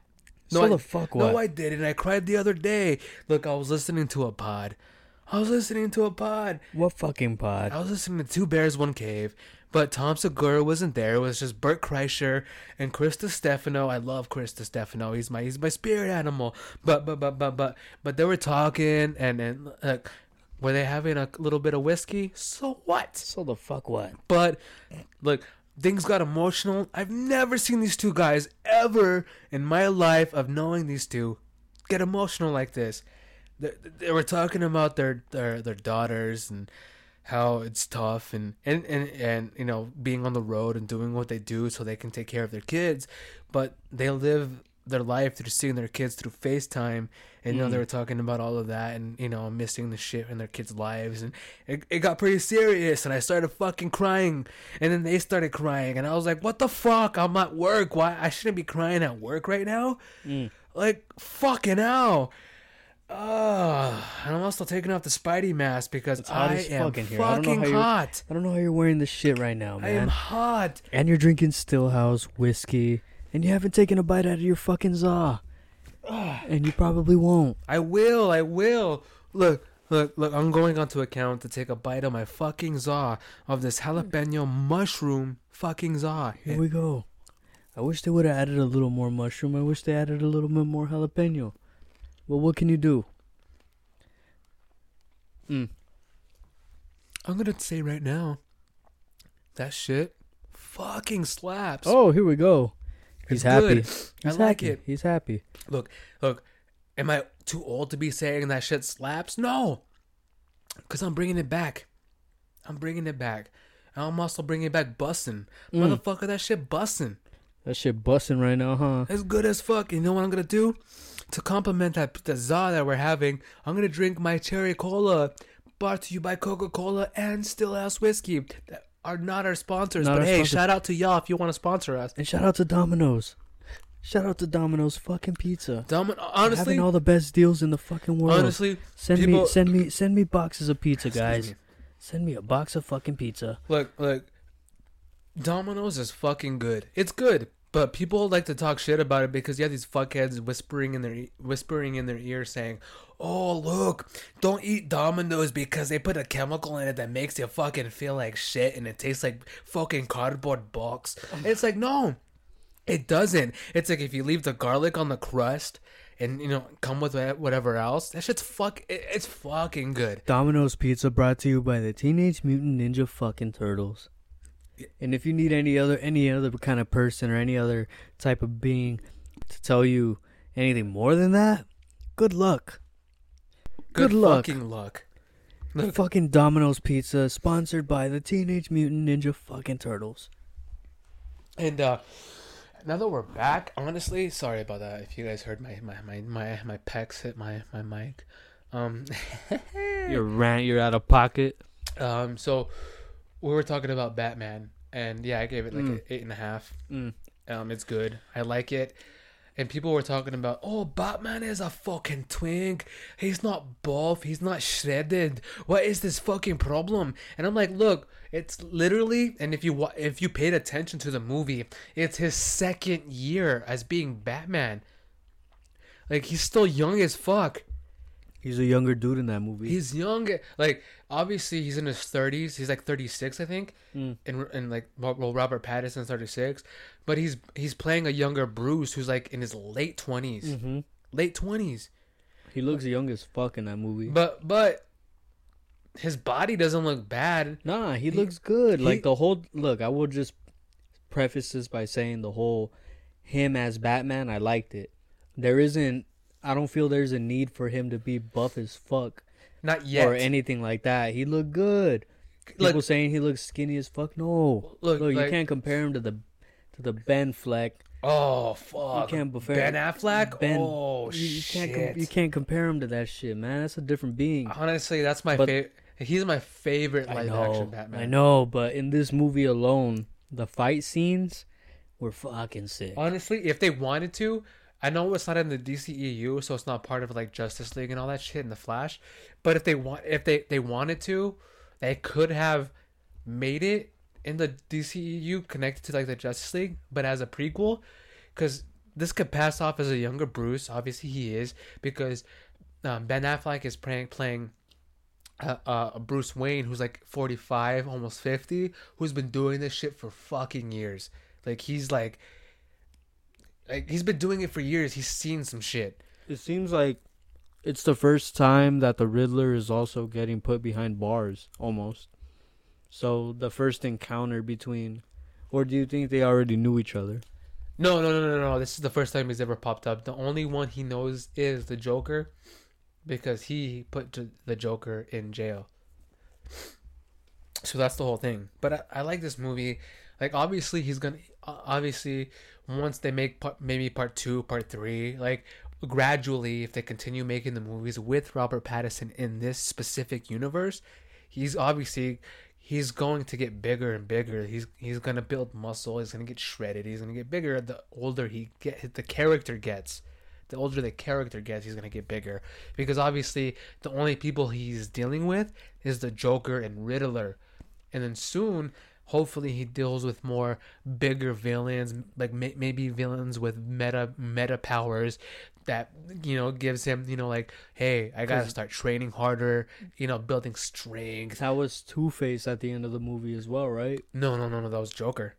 so I- the fuck what? No, I didn't. I cried the other day. Look, I was listening to a pod. I was listening to a pod. what fucking pod? I was listening to Two Bears, One Cave, but Tom Segura wasn't there. It was just Bert Kreischer and Chris Stefano. I love Chris Stefano. He's my he's my spirit animal. But but but but but but they were talking and and like were they having a little bit of whiskey? So what? So the fuck what? But look, things got emotional. I've never seen these two guys ever in my life of knowing these two get emotional like this. They, they were talking about their, their their daughters and how it's tough and, and, and, and you know being on the road and doing what they do so they can take care of their kids, but they live their life through seeing their kids through FaceTime and you know they were talking about all of that and you know missing the shit in their kids' lives. And it, it got pretty serious and I started fucking crying. And then they started crying and I was like what the fuck? I'm at work. Why I shouldn't be crying at work right now? Like fucking hell. Uh, and I'm also taking off the Spidey mask because It's hot I as am fuck in here. I don't know fucking how you- hot. I don't know how you're wearing this shit right now, man. I am hot. And you're drinking Stillhouse whiskey, and you haven't taken a bite out of your fucking za. and you probably won't. I will. I will. Look, look, look. I'm going onto account to take a bite of my fucking za of this jalapeno mushroom fucking za. Here we go. I wish they would have added a little more mushroom. I wish they added a little bit more jalapeno. Well, what can you do? Mm. I'm gonna say right now, that shit fucking slaps. Oh, here we go. He's It's happy. good. He's I like happy. it. He's happy. Look, look. Am I too old to be saying that shit slaps? No, because I'm bringing it back. I'm bringing it back. And I'm also bringing it back bussin'. Mm. Motherfucker, that shit bussin'. That shit busting right now, huh? It's good as fuck. You know what I'm gonna do? To complement that the za that we're having, I'm gonna drink my cherry cola, brought to you by Coca Cola and Stillhouse Whiskey. That are not our sponsors, Not but our hey, sponsors. shout out to y'all if you want to sponsor us. And shout out to Domino's. Shout out to Domino's fucking pizza. Dumb, honestly, Having all the best deals in the fucking world. honestly, send people- me, send me, send me boxes of pizza, Excuse guys. me. Send me a box of fucking pizza. look, look, Domino's is fucking good. It's good, but people like to talk shit about it because you have these fuckheads whispering in their e- whispering in their ear saying, "Oh, look, don't eat Domino's because they put a chemical in it that makes you fucking feel like shit and it tastes like fucking cardboard box." it's like no, it doesn't. It's like if you leave the garlic on the crust. And you know, come with whatever else. That shit's fuck. It's fucking good. Domino's Pizza brought to you by the Teenage Mutant Ninja fucking Turtles. And if you need any other any other kind of person or any other type of being to tell you anything more than that, good luck. Good luck. fucking luck. fucking Domino's Pizza sponsored by the Teenage Mutant Ninja fucking Turtles. And uh now that we're back, honestly, sorry about that. If you guys heard my my my my, my pecs hit my my mic. Um Your rant, you're out of pocket. um so we were talking about Batman and yeah, I gave it like Mm. an eight and a half. Mm. Um it's good. I like it. And people were talking about, oh, Batman is a fucking twink. He's not buff. He's not shredded. What is this fucking problem? And I'm like, look, it's literally, and if you if you paid attention to the movie, it's his second year as being Batman. Like he's still young as fuck. He's a younger dude in that movie. He's young. Like obviously he's in his 30s. He's like 36, I think. Mm. And and like well, Robert Pattinson's 36, but he's he's playing a younger Bruce who's like in his late 20s. hmm Late 20s. He looks young as fuck in that movie. But but his body doesn't look bad. Nah, he, He- looks good. he- like the whole look, I will just preface this by saying the whole him as Batman, I liked it. There isn't I don't feel there's a need for him to be buff as fuck Not yet. or anything like that. He looked good. People Like- saying he looks skinny as fuck. No. Look, Look, you like- can't compare him to the to the Ben Fleck. oh fuck. You can't compare Ben Affleck. Ben- oh you, you shit. can't you can't compare him to that shit, man. That's a different being. Honestly, that's my favorite. He's my favorite live know, action Batman. I know, but in this movie alone, the fight scenes were fucking sick. Honestly, if they wanted to, I know it's not in the DCEU, so it's not part of like Justice League and all that shit in the Flash. But if they want, if they they wanted to, they could have made it in the DCEU connected to like the Justice League, but as a prequel, because this could pass off as a younger Bruce. Obviously, he is because um, Ben Affleck is playing playing. Uh, uh, Bruce Wayne, who's like 45, almost 50, who's been doing this shit for fucking years. Like, he's like, like he's been doing it for years. He's seen some shit. It seems like it's the first time that the Riddler is also getting put behind bars, almost. So the first encounter between, or do you think they already knew each other? No, no, no, no, no. This is the first time he's ever popped up. The only one he knows is the Joker, because he put the Joker in jail. So that's the whole thing. But I, I like this movie. Like obviously he's gonna uh, obviously once they make part, maybe part two, part three, like gradually if they continue making the movies with Robert Pattinson in this specific universe, he's obviously he's going to get bigger and bigger. He's he's gonna build muscle. He's gonna get shredded. He's gonna get bigger. The older he get, the character gets. The older the character gets, he's gonna get bigger because obviously the only people he's dealing with is the Joker and Riddler, and then soon, hopefully, he deals with more bigger villains, like may- maybe villains with meta meta powers that you know gives him you know like hey I gotta start training harder, you know building strength. That was Two Face at the end of the movie as well, right? No, no, no, no. That was Joker.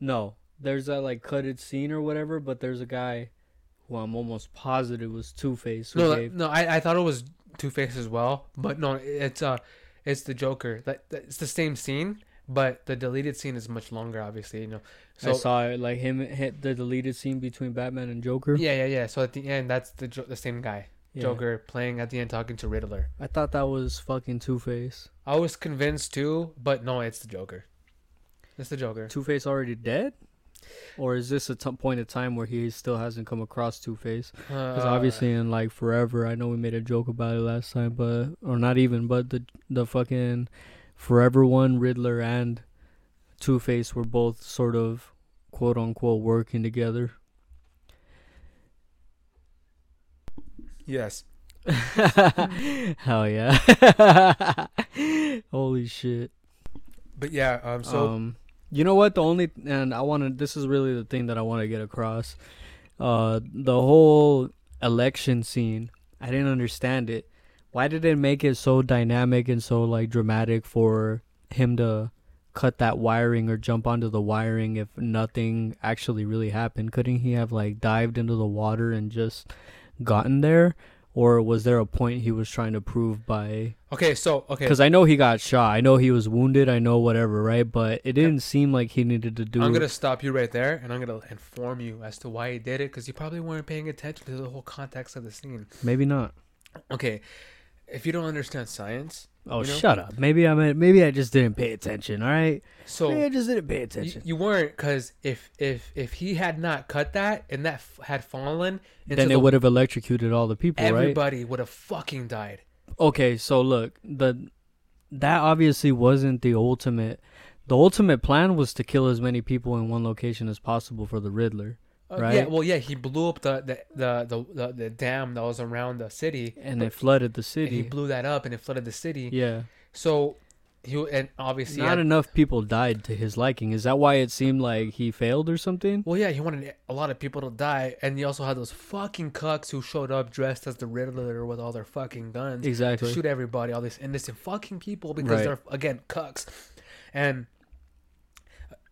No, there's that like cutted scene or whatever, but there's a guy who I'm almost positive was Two Face No, gave. no. I, I thought it was Two Face as well, but no, it's uh, it's the Joker. That, that it's the same scene, but the deleted scene is much longer. Obviously, you know. So I saw it like him hit the deleted scene between Batman and Joker. yeah, yeah, yeah. So at the end, that's the the same guy, Yeah. Joker, playing at the end talking to Riddler. I thought that was fucking Two Face. I was convinced too, but no, it's the Joker. It's the Joker. Two Face already dead, or is this a t- point of time where he still hasn't come across Two Face? Because Uh, obviously in like forever, I know we made a joke about it last time, but or not even, but the the fucking forever one Riddler and Two Face were both sort of quote unquote working together. yes. Hell yeah! Holy shit! But yeah, um, so um, you know what? The only and I want to. This is really the thing that I want to get across. Uh, the whole election scene. I didn't understand it. Why did it make it so dynamic and so like dramatic for him to cut that wiring or jump onto the wiring if nothing actually really happened? Couldn't he have like dived into the water and just gotten there? Or was there a point he was trying to prove by okay, so okay, because I know he got shot. I know he was wounded. I know whatever, right? But it didn't seem like he needed to do. I'm gonna stop you right there, and I'm gonna inform you as to why he did it, because you probably weren't paying attention to the whole context of the scene. Maybe not. Okay, if you don't understand science, Oh, You know? shut up. Maybe I mean, maybe I just didn't pay attention. All right. so maybe I just didn't pay attention. you weren't because if if if he had not cut that and that f- had fallen, then the- it would have electrocuted all the people, right? everybody would have fucking died. Okay, so look, the that obviously wasn't the ultimate. The ultimate plan was to kill as many people in one location as possible for the Riddler, Uh, Yeah, well, yeah, he blew up the the, the the the the dam that was around the city, and it flooded the and he blew that up, and it flooded the city. Yeah, So he and obviously not had- enough people died to his liking. Is that why it seemed like he failed or something? Well, yeah, he wanted a lot of people to die, and he also had those fucking cucks who showed up dressed as the Riddler with all their fucking guns exactly to Exactly. shoot everybody, all these innocent fucking people because Right. they're again cucks, and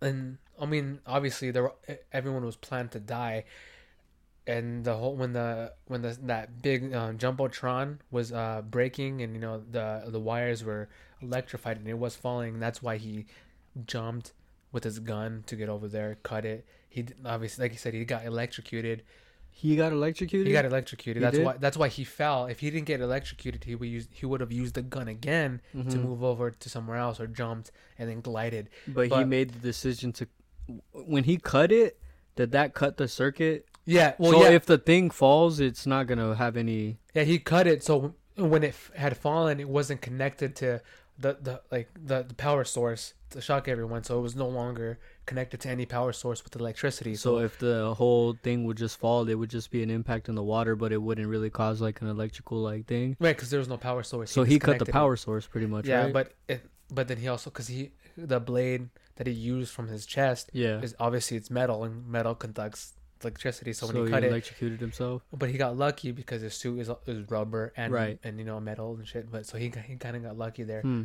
and I mean obviously there were, everyone was planned to die, and the whole when the when the that big uh, jumbotron was uh, breaking and you know the the wires were electrified and it was falling, that's why he jumped with his gun to get over there, cut it. He obviously, like you said, he got electrocuted. He got electrocuted. He got electrocuted. He that's did? why. That's why he fell. If he didn't get electrocuted, he would use. He would have used the gun again to Mhm. move over to somewhere else or jumped and then glided. but, he made the decision to. When he cut it, did that cut the circuit? Yeah. Well, so yeah. if the thing falls, it's not gonna have any. yeah. He cut it so when it f- had fallen, it wasn't connected to the the like the, the power source to shock everyone. So it was no longer connected to any power source with electricity. So So, if the whole thing would just fall, it would just be an impact in the water, but it wouldn't really cause like an electrical like thing. right, because there was no power source. So he cut the power source pretty much, Yeah, right? but it, but then he also because he the blade that he used from his chest yeah. is obviously it's metal and metal conducts electricity. So So, when he cut it, electrocuted himself. but he got lucky because his suit is is rubber and Right. and you know metal and shit. But so he he kind of got lucky there. Hmm.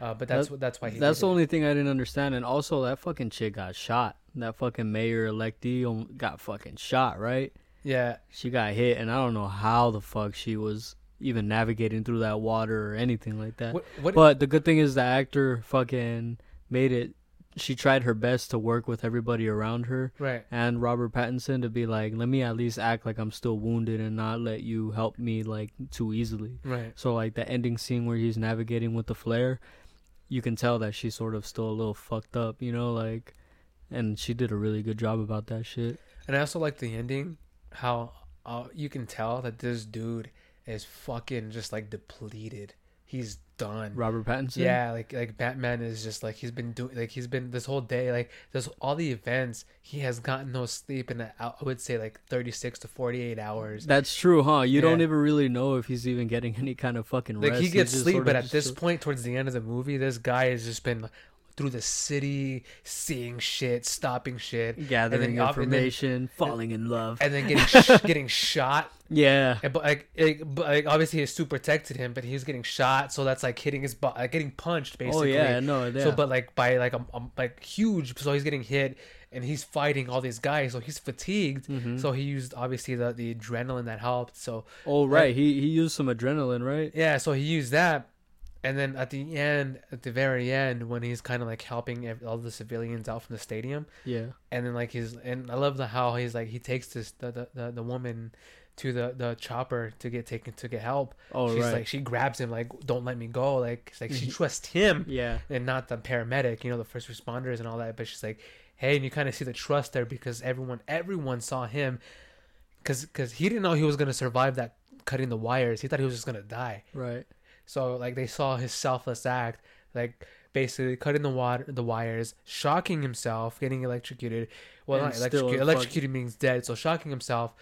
Uh, but that's That- that's why he. That's the it. only thing I didn't understand. And also, that fucking chick got shot. That fucking mayor electee got fucking shot, right? Yeah, She got hit, and I don't know how the fuck she was even navigating through that water or anything like that. what what But the good thing is the actor fucking made it. She tried her best to work with everybody around her right? and Robert Pattinson to be like, let me at least act like I'm still wounded and not let you help me like too easily. Right. So like the ending scene where he's navigating with the flare, you can tell that she's sort of still a little fucked up, you know, like, and she did a really good job about that shit. And I also like the ending, how uh, you can tell that this dude is fucking just like depleted. He's done. Robert Pattinson. Yeah, like like Batman is just like he's been doing like he's been this whole day like there's all the events he has gotten no sleep in uh, I would say like 36 to 48 hours. That's true, huh? You don't Yeah. even really know if he's even getting any kind of fucking Like he gets sleep, but at this point towards the end of the movie, this guy has just been through the city, seeing shit, stopping shit, gathering and then- information, falling in love. and then getting sh- getting shot. yeah, And, but like, it, but like obviously his suit protected him, but he was getting shot, so that's like hitting his butt, like getting punched basically. oh yeah, no, yeah. So, but like by like a, like huge, so he's getting hit, and he's fighting all these guys, so he's fatigued. Mhm. So he used obviously the the adrenaline that helped. So oh right, he he used some adrenaline, right? yeah, so he used that, and then at the end, at the very end, when he's kind of like helping all the civilians out from the stadium, Yeah, and then like he's and I love the how he's like he takes this the the, the, the woman to the the chopper to get taken to get help. oh She's right, like she grabs him like don't let me go like it's like she trusts him yeah, and not the paramedic, you know, the first responders and all that. But she's like, hey, and you kind of see the trust there because everyone, everyone saw him, because because he didn't know he was gonna survive that cutting the wires. He thought he was just gonna die. right. So like they saw his selfless act, like basically cutting the water, the wires, shocking himself, getting electrocuted. Well, And not electrocuted. Electrocuted means dead. So shocking himself,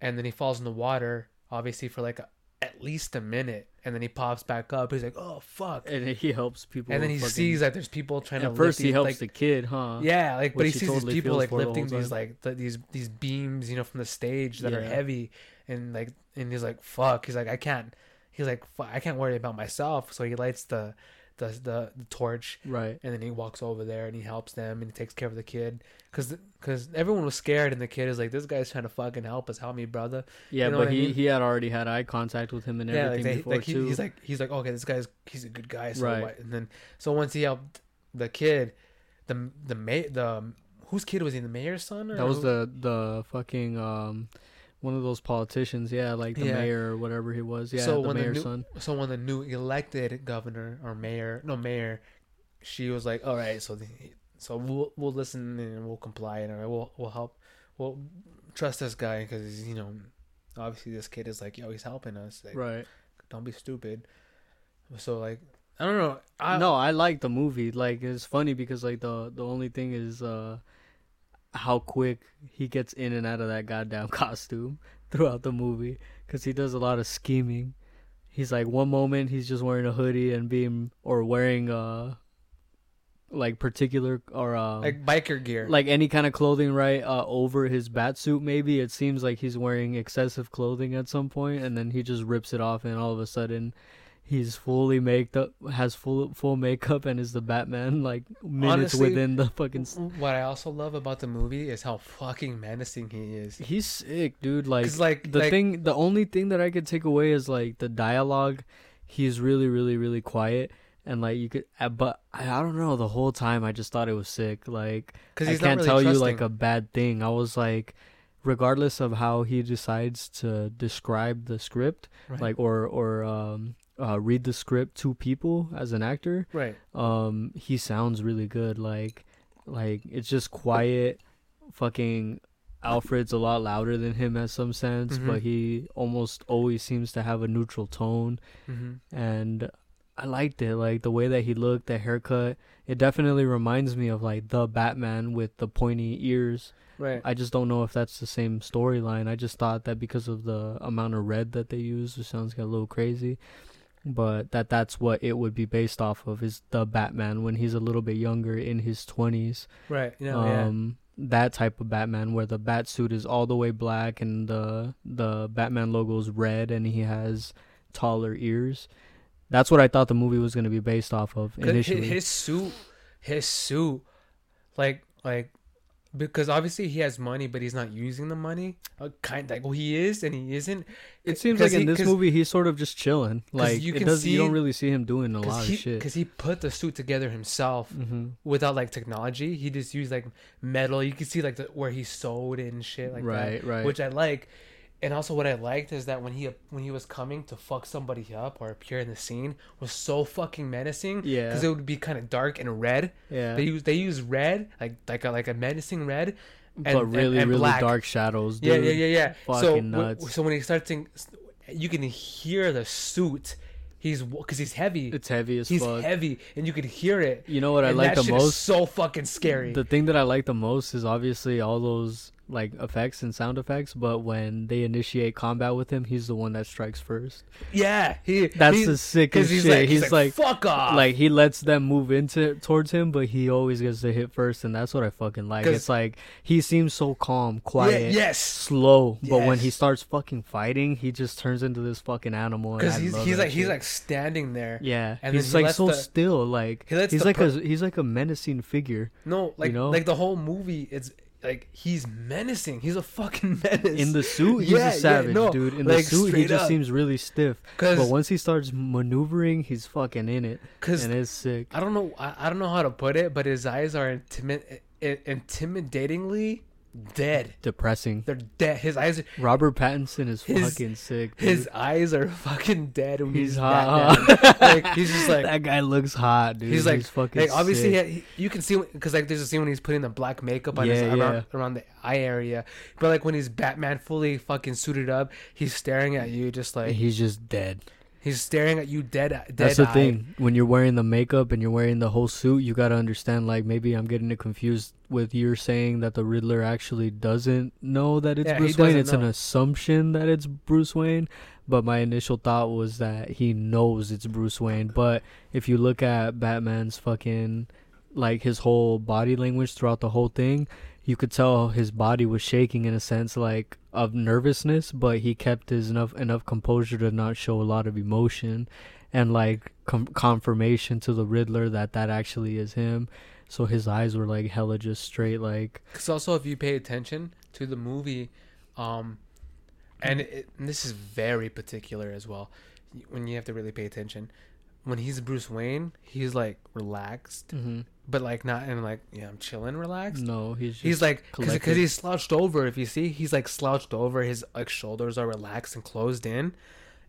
and then he falls in the water, obviously for like a, at least a minute, and then he pops back up. He's like, oh fuck. And he helps people. And then he fucking- sees that there's people trying At to first, lift he helps like, the kid, huh? yeah, like but he he sees totally these people like for the lifting these like the, these these beams, you know, from the stage that are heavy, and like and he's like fuck, he's like I can't, he's like I can't worry about myself, so he lights the the the, the torch Right. and then he walks over there and he helps them and he takes care of the kid because because everyone was scared and the kid is like this guy's trying to fucking help us, help me, brother. Yeah, You know but what I he mean? he had already had eye contact with him and yeah, like, everything they, before like he, too. he's like he's like okay, this guy's he's a good guy, so Right. what? And then so once he helped the kid, the the ma- the whose kid was he? The mayor's son? Or that was who- the the fucking um, one of those politicians. Yeah, like the Yeah. mayor or whatever he was. Yeah, So the when the mayor's new- son. So when the new elected governor or mayor, no mayor, she was like, "All right, so the, so we'll we'll listen and we'll comply and all right, we'll we'll help, we'll trust this guy because you know, obviously this kid is like, yo, he's helping us. Like, Right. Don't be stupid. So like, I don't know. I, no, I like the movie. Like it's funny because like the the only thing is uh how quick he gets in and out of that goddamn costume throughout the movie cuz he does a lot of scheming. He's like one moment he's just wearing a hoodie and being or wearing uh like particular or uh like biker gear. like any kind of clothing right uh over his bat suit maybe it seems like he's wearing excessive clothing at some point and then he just rips it off and all of a sudden he's fully maked up has full full makeup and is the batman like minutes Honestly, within the fucking what I also love about the movie is how fucking menacing he is. he's sick dude like like the like, thing the only thing that i could take away is like the dialogue he's really really really quiet and like you could uh, but I, I don't know the whole time i just thought it was sick like because I can't not tell really you like a bad thing. I was like, regardless of how he decides to describe the script, Right. like or or um uh, read the script to people as an actor, right. um, he sounds really good. Like like it's just quiet. Fucking Alfred's a lot louder than him at some sense, Mhm. but he almost always seems to have a neutral tone hmm and I liked it. Like the way that he looked, the haircut. It definitely reminds me of like the Batman with the pointy ears. Right. I just don't know if that's the same storyline. I just thought that because of the amount of red that they use, it sounds like a little crazy. But that that's what it would be based off of is the Batman when he's a little bit younger in his twenties. right. You know, yeah. um that type of Batman where the bat suit is all the way black and the the Batman logo is red and he has taller ears. That's what I thought the movie was going to be based off of initially. His suit, his suit, like like, because obviously he has money, but he's not using the money. Uh, kind like well, he is and he isn't. it seems like in he- this 'cause- movie he's sort of just chilling. Like you it can does you don't really see him doing a lot Because of shit because he put the suit together himself hmm without like technology. He just used like metal. You can see like the, where he sewed it and shit like that. right, right. which I like. And also, what I liked is that when he when he was coming to fuck somebody up or appear in the scene was so fucking menacing. Yeah. because it would be kind of dark and red. yeah. They use they use red like like a, like a menacing red. but and- really and really black. dark shadows, dude. Yeah, yeah, yeah, yeah. so Fucking wh- nuts. so when he starts, to, you can hear the suit. He's because he's heavy. It's heavy as fuck. he's fuck. heavy, and you can hear it. You know what I like the most? so fucking scary. The thing that I like the most is obviously all those like effects and sound effects, but when they initiate combat with him, he's the one that strikes first. yeah, he. That's he- the sickest he's shit. like, he's, he's like, fuck off. like he lets them move into towards him, but he always gets to hit first, and that's what I fucking like. It's like he seems so calm, Yeah, quiet, yes, slow, but when he starts fucking fighting, he just turns into this fucking animal. because he's he's like he's like standing there. yeah, and he's he like so the- still, like he he's like per- a he's like a menacing figure No, like know? like the whole movie. It's like he's menacing. He's a fucking menace in the suit. He's Yeah, a yeah, savage, no, dude. In like, the suit, he just up. seems really stiff. But once he starts maneuvering, he's fucking in it, because and it's sick. I don't know I, I don't know how to put it, but his eyes are intimi- intimidatingly dead. Depressing. They're dead. His eyes Robert Pattinson is His- fucking sick. Dude. his eyes are fucking dead when he's he's, hot. Like he's just like that guy looks hot, dude. he's like fucking like obviously he, he- you can see because like there's a scene when he's putting the black makeup on his Yeah, around, around the eye area, but like when he's Batman fully fucking suited up, he's staring at you just like he's just dead. He's staring at you dead. dead That's the eyed. thing. When you're wearing the makeup and you're wearing the whole suit, you gotta understand. Like maybe I'm getting it confused with you saying that the Riddler actually doesn't know that it's Yeah, Bruce Wayne. It's an assumption that it's Bruce Wayne. But my initial thought was that he knows it's Bruce Wayne. But if you look at Batman's fucking like his whole body language throughout the whole thing, you could tell his body was shaking in a sense like of nervousness, but he kept his enough enough composure to not show a lot of emotion and like com- confirmation to the Riddler that that actually is him. So his eyes were like hella just straight like Because also, if you pay attention to the movie, um, and, it, and this is very particular as well, when you have to really pay attention. When he's Bruce Wayne, he's like relaxed, mm-hmm. But like not in like yeah, I'm chilling, relaxed. No, he's just He's like because he's slouched over. If you see, he's like slouched over. His like shoulders are relaxed and closed in,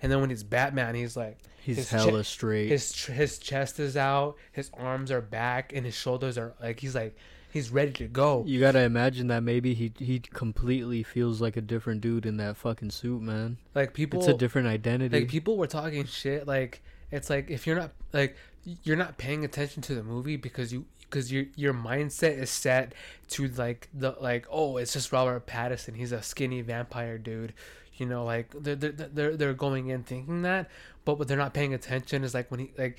and then when he's Batman, he's like he's his hella ch- straight. his his chest is out, his arms are back, and his shoulders are like he's like he's ready to go. you gotta imagine that maybe he he completely feels like a different dude in that fucking suit, man. Like people, it's a different identity. like people were talking shit. Like it's like if you're not like you're not paying attention to the movie because you because your your mindset is set to like the like oh it's just Robert Pattinson. He's a skinny vampire dude you know like they're they're they're, they're going in thinking that but what they're not paying attention is like when he like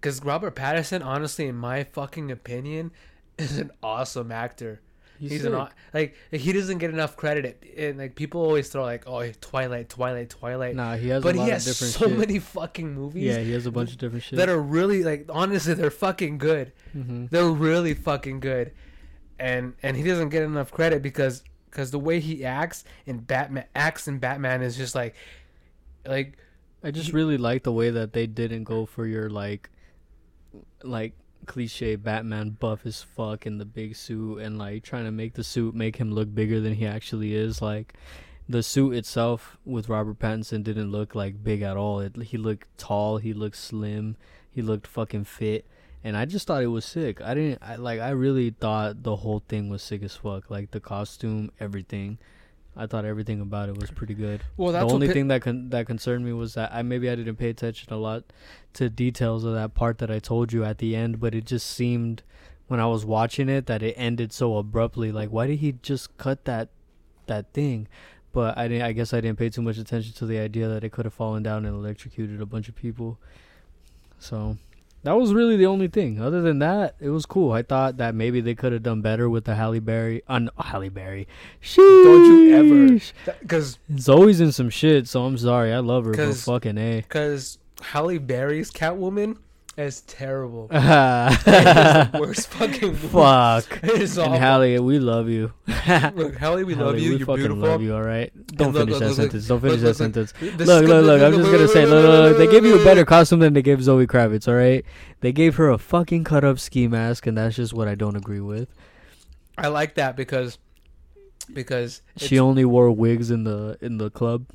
because Robert Pattinson honestly in my fucking opinion is an awesome actor he's, an like he doesn't get enough credit and like people always throw like oh Twilight Twilight Twilight Nah, he has but a lot he has so shit. many fucking movies yeah, he has a bunch of different shit. that are really like honestly they're fucking good. hmm They're really fucking good, and and he doesn't get enough credit because because the way he acts in Batman acts in Batman is just like like I just really like the way that they didn't go for your like, like cliche Batman buff as fuck in the big suit and like trying to make the suit make him look bigger than he actually is. Like the suit itself with Robert Pattinson didn't look like big at all. It he looked tall, he looked slim, he looked fucking fit. And I just thought it was sick. I didn't I like I really thought the whole thing was sick as fuck. Like the costume, everything. I thought everything about it was pretty good well the only pi- thing that con- that concerned me was that I maybe I didn't pay attention a lot to details of that part that I told you at the end, but it just seemed when I was watching it that it ended so abruptly. Like, why did he just cut that that thing? But I didn't. I guess I didn't pay too much attention to the idea that it could have fallen down and electrocuted a bunch of people. So that was really the only thing. Other than that, it was cool. I thought that maybe they could have done better with the Halle Berry. Uh, On Halle Berry, don't you ever because Zoe's in some shit, so I'm sorry. I love her, but fucking a. because Halle Berry's Catwoman is terrible. It is worst fucking movie. Fuck. It is And awful. Halle, we love you. Look, Halle, we love Halle, you. We You're fucking beautiful. love you. All right. Don't look, finish look, that look, sentence. Don't finish that sentence. Look, look, look. I'm just gonna say, look, look, look, look, look. They gave you a better costume than they gave Zoe Kravitz. All right. They gave her a fucking cut up ski mask, and that's just what I don't agree with. I like that because because She only wore wigs in the in the club.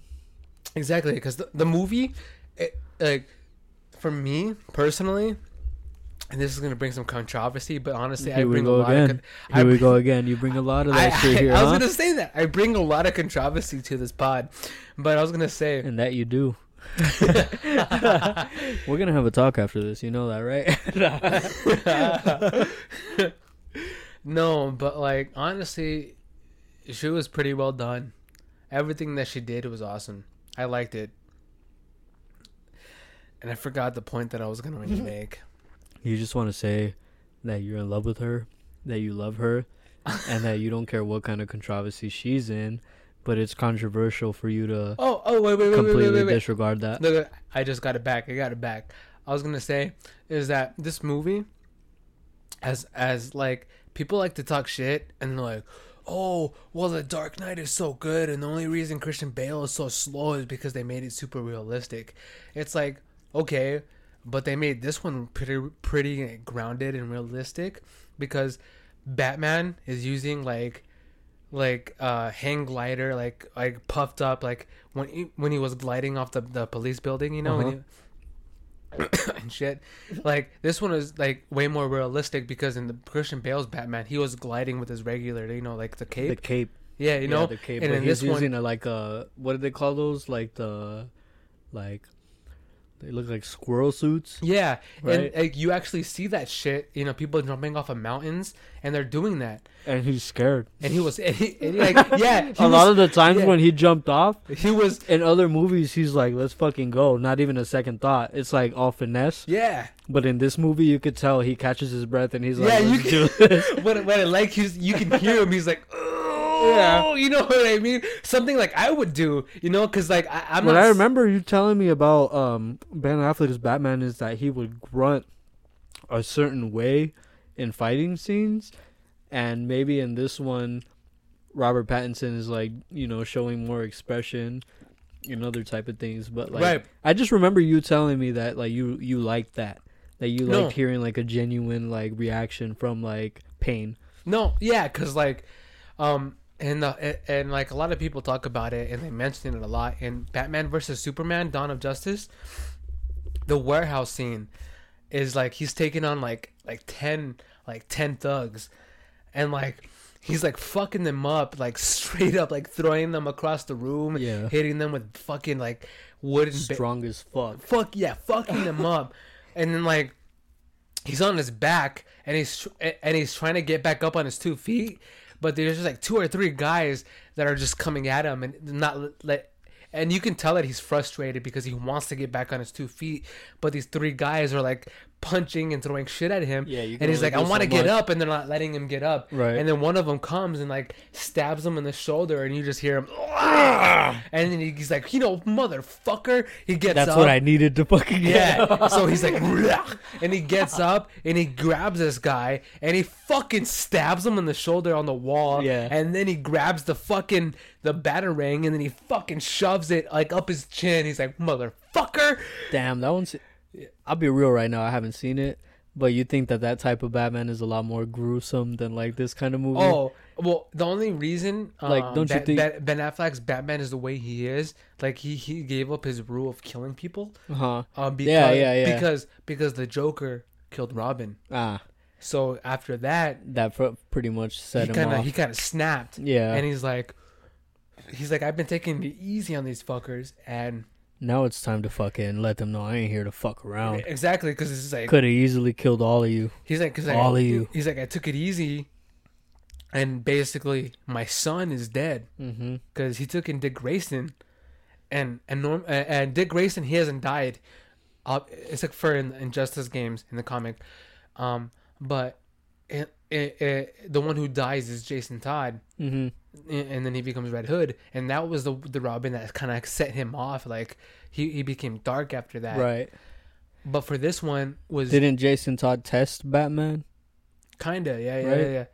Exactly, because the, the movie, it, like, for me personally, and this is gonna bring some controversy, but honestly, I Here we bring a go lot again. of. Con- Here I, we go again. You bring a lot of I, that shit I- here, I was huh? gonna say that I bring a lot of controversy to this pod, but I was gonna say. And that you do. We're gonna have a talk after this. You know that, right? no, but like honestly, she was pretty well done. Everything that she did was awesome. I liked it. And I forgot the point that I was gonna make. You just want to say that you're in love with her, that you love her, and that you don't care what kind of controversy she's in, but it's controversial for you to Oh, oh, wait, wait, wait, wait, completely wait, wait, wait. disregard that. Look, look, I just got it back. I got it back. I was gonna say is that this movie, as as like people like to talk shit and they're like, oh, well, the Dark Knight is so good, and the only reason Christian Bale is so slow is because they made it super realistic. It's like okay, but they made this one pretty pretty grounded and realistic because Batman is using like like uh hang glider like like puffed up like when he, when he was gliding off the, the police building you know when he, and shit like this one is like way more realistic because in the Christian Bale's Batman he was gliding with his regular you know like the cape The cape, yeah you Yeah, know the cape. and he's this one using a, like a what do they call those? Like the, like, they look like squirrel suits. yeah Right. and like you actually see that shit you know people jumping off of mountains and they're doing that And he's scared. and he was and he, and like yeah a lot of the times yeah. when he jumped off he was in other movies, he's like, "Let's fucking go." Not even a second thought. It's like all finesse. yeah But in this movie, you could tell he catches his breath and he's like, Yeah, you "Let's do this." when when like he's you can hear him he's like oh Yeah. you know what I mean something like I would do you know because like I, I'm what I remember you telling me about um, Ben Affleck's Batman is that he would grunt a certain way in fighting scenes, and maybe in this one, Robert Pattinson is like you know showing more expression and other type of things. But like, Right. I just remember you telling me that like you you liked that. that you No. liked hearing like a genuine like reaction from like pain. No, yeah, because like, um, and the and, like a lot of people talk about it and they mention it a lot in Batman versus Superman: Dawn of Justice. The warehouse scene is like he's taking on like like ten like ten thugs, and like he's like fucking them up like straight up like throwing them across the room, Yeah. hitting them with fucking like wooden ba- Strong as fuck. fuck yeah, fucking them up, and then like he's on his back and he's tr- and he's trying to get back up on his two feet, but there's just like two or three guys that are just coming at him and not let. and you can tell that he's frustrated because he wants to get back on his two feet, but these three guys are like punching and throwing shit at him. Yeah, you and he's like, I want to so get much." up, and they're not letting him get up. Right. And then one of them comes and like stabs him in the shoulder, and you just hear him. and then he's like, you know, motherfucker. He gets up. That's up. what I needed to fucking get. Yeah. so he's like, and he gets up and he grabs this guy and he fucking stabs him in the shoulder on the wall. Yeah. And then he grabs the fucking the batarang and then he fucking shoves it like up his chin. He's like, motherfucker. Damn, that one's. I'll be real right now. I haven't seen it, but you think that that type of Batman is a lot more gruesome than like this kind of movie? Oh, well, the only reason, Like, um, don't you think- Ben, Ben Affleck's Batman is the way he is? Like he he gave up his rule of killing people. huh. Um, because, Yeah, yeah, yeah. Because because the Joker killed Robin. Ah, So after that, that pr- pretty much set he him kind of off. he kind of snapped. yeah. and he's like he's like i've been taking it easy on these fuckers and now it's time to fucking let them know I ain't here to fuck around. exactly because it's like Could have easily killed all of you. he's like cause all I, of you. he's like i took it easy and basically my son is dead Mm-hmm. because he took in dick grayson and and norm uh, and dick grayson he hasn't died uh, like for in injustice games in the comic um but it, it, it, the one who dies is jason todd Mm-hmm. And then he becomes Red Hood, and that was the the Robin that kind of set him off. Like he, he became dark after that. Right. But for this one was Didn't Jason Todd test Batman? kinda yeah yeah Right? yeah. yeah.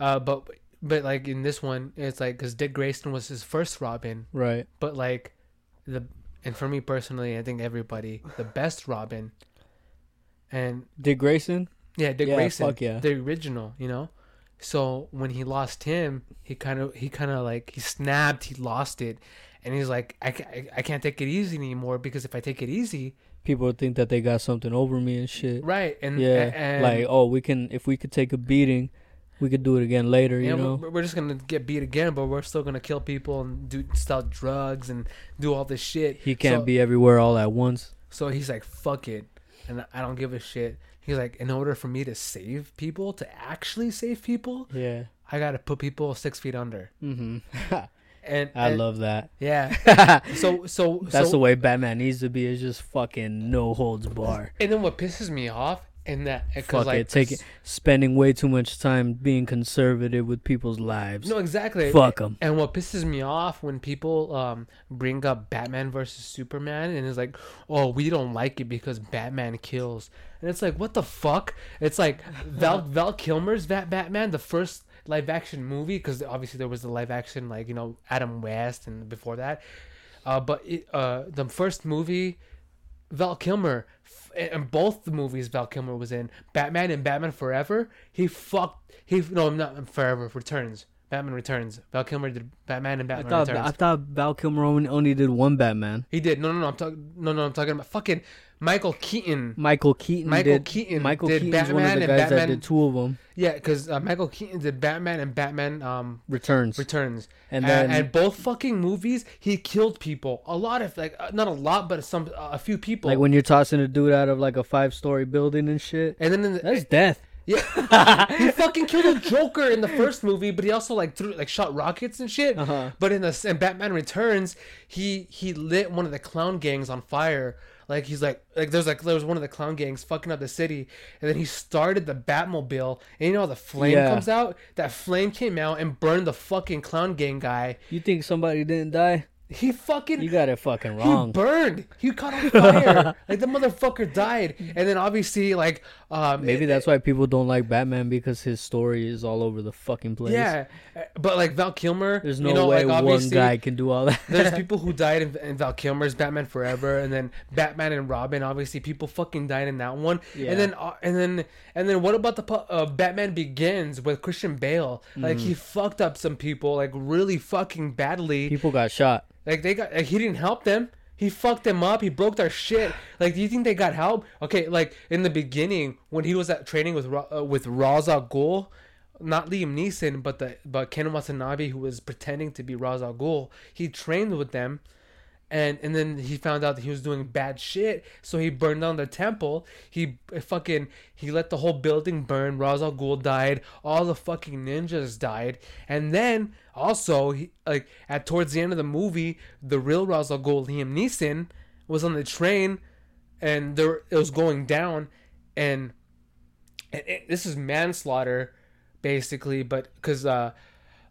Uh, but but like in this one, it's like because Dick Grayson was his first Robin, Right. but like the and for me personally, I think everybody the best Robin, and Dick Grayson? yeah, Dick Yeah, Grayson, yeah. the original, you know. So when he lost him, he kind of he kind of like he snapped, he lost it, and he's like, I, I, I can't take it easy anymore because if I take it easy, People think that they got something over me and shit. right? And Yeah. and, like, oh, we can if we could take a beating, we could do it again later, you yeah, know? we're, we're just gonna get beat again, but we're still gonna kill people and do sell drugs and do all this shit. He can't So- be everywhere all at once. So he's like, fuck it, and I don't give a shit. He's like, in order for me to save people, to actually save people, Yeah. I gotta put people six feet under. Mm-hmm. And I and- love that. yeah. So so that's the way Batman needs to be. Is just fucking no holds bar. And then what pisses me off in that because like it, take it. Spending way too much time being conservative with people's lives. No, exactly. Fuck them. And what pisses me off when people um bring up Batman versus Superman and it's like, oh, we don't like it because Batman kills, and it's like, what the fuck? It's like Val Val Kilmer's Bat Batman, the first live action movie, because obviously there was the live action like you know Adam West and before that, uh, but it, uh the first movie. Val Kilmer, and both the movies Val Kilmer was in, Batman and Batman Forever, he fucked. He no, not Forever Returns. Batman Returns. Val Kilmer did Batman and I Batman thought Returns. I thought Val Kilmer only, only did one Batman. he did. No, no, no. I'm talking. No, no. I'm talking about fucking Michael Keaton. Michael Keaton Michael did. Keaton Michael did Keaton's one of Batman the and guys that Batman- did two of them. Yeah, because uh, Michael Keaton did Batman and Batman um Returns. Returns. and And, then and both fucking movies, he killed people. A lot of like, uh, not a lot, but some uh, a few people. like when you're tossing a dude out of like a five story building and shit. and then in the, That's death. Yeah, he fucking killed a Joker in the first movie, but he also like threw like shot rockets and shit. Uh-huh. But in the in Batman Returns, he he lit one of the clown gangs on fire. Like he's like like there's like there was one of the clown gangs fucking up the city, and then he started the Batmobile, and you know how the flame Yeah. comes out. That flame came out and burned the fucking clown gang guy. You think somebody didn't die? He fucking You got it fucking wrong. he burned. He caught on fire. like the motherfucker died. And then obviously like um Maybe it- that's why people don't like Batman because his story is all over the fucking place. yeah. But like Val Kilmer, There's no you know, way like one guy can do all that. there's people who died in, in Val Kilmer's Batman Forever, and then Batman and Robin. Obviously, people fucking died in that one. Yeah. And then uh, and then and then what about the uh, Batman Begins with Christian Bale? Like he fucked up some people like really fucking badly. people got shot. Like they got like he didn't help them. He fucked them up. He broke their shit. Like, do you think they got help? Okay, like in the beginning when he was at training with uh, with Ra's al Ghul, not Liam Neeson, but the but Ken Watanabe, who was pretending to be Ra's al Ghul. He trained with them, and and then he found out that he was doing bad shit. So he burned down the temple. He uh, fucking he let the whole building burn. Ra's al Ghul died. All the fucking ninjas died. And then also he like at towards the end of the movie, the real Ra's al Ghul, Liam Neeson, was on the train, and there it was going down, and, and it, this is manslaughter, basically. But because uh,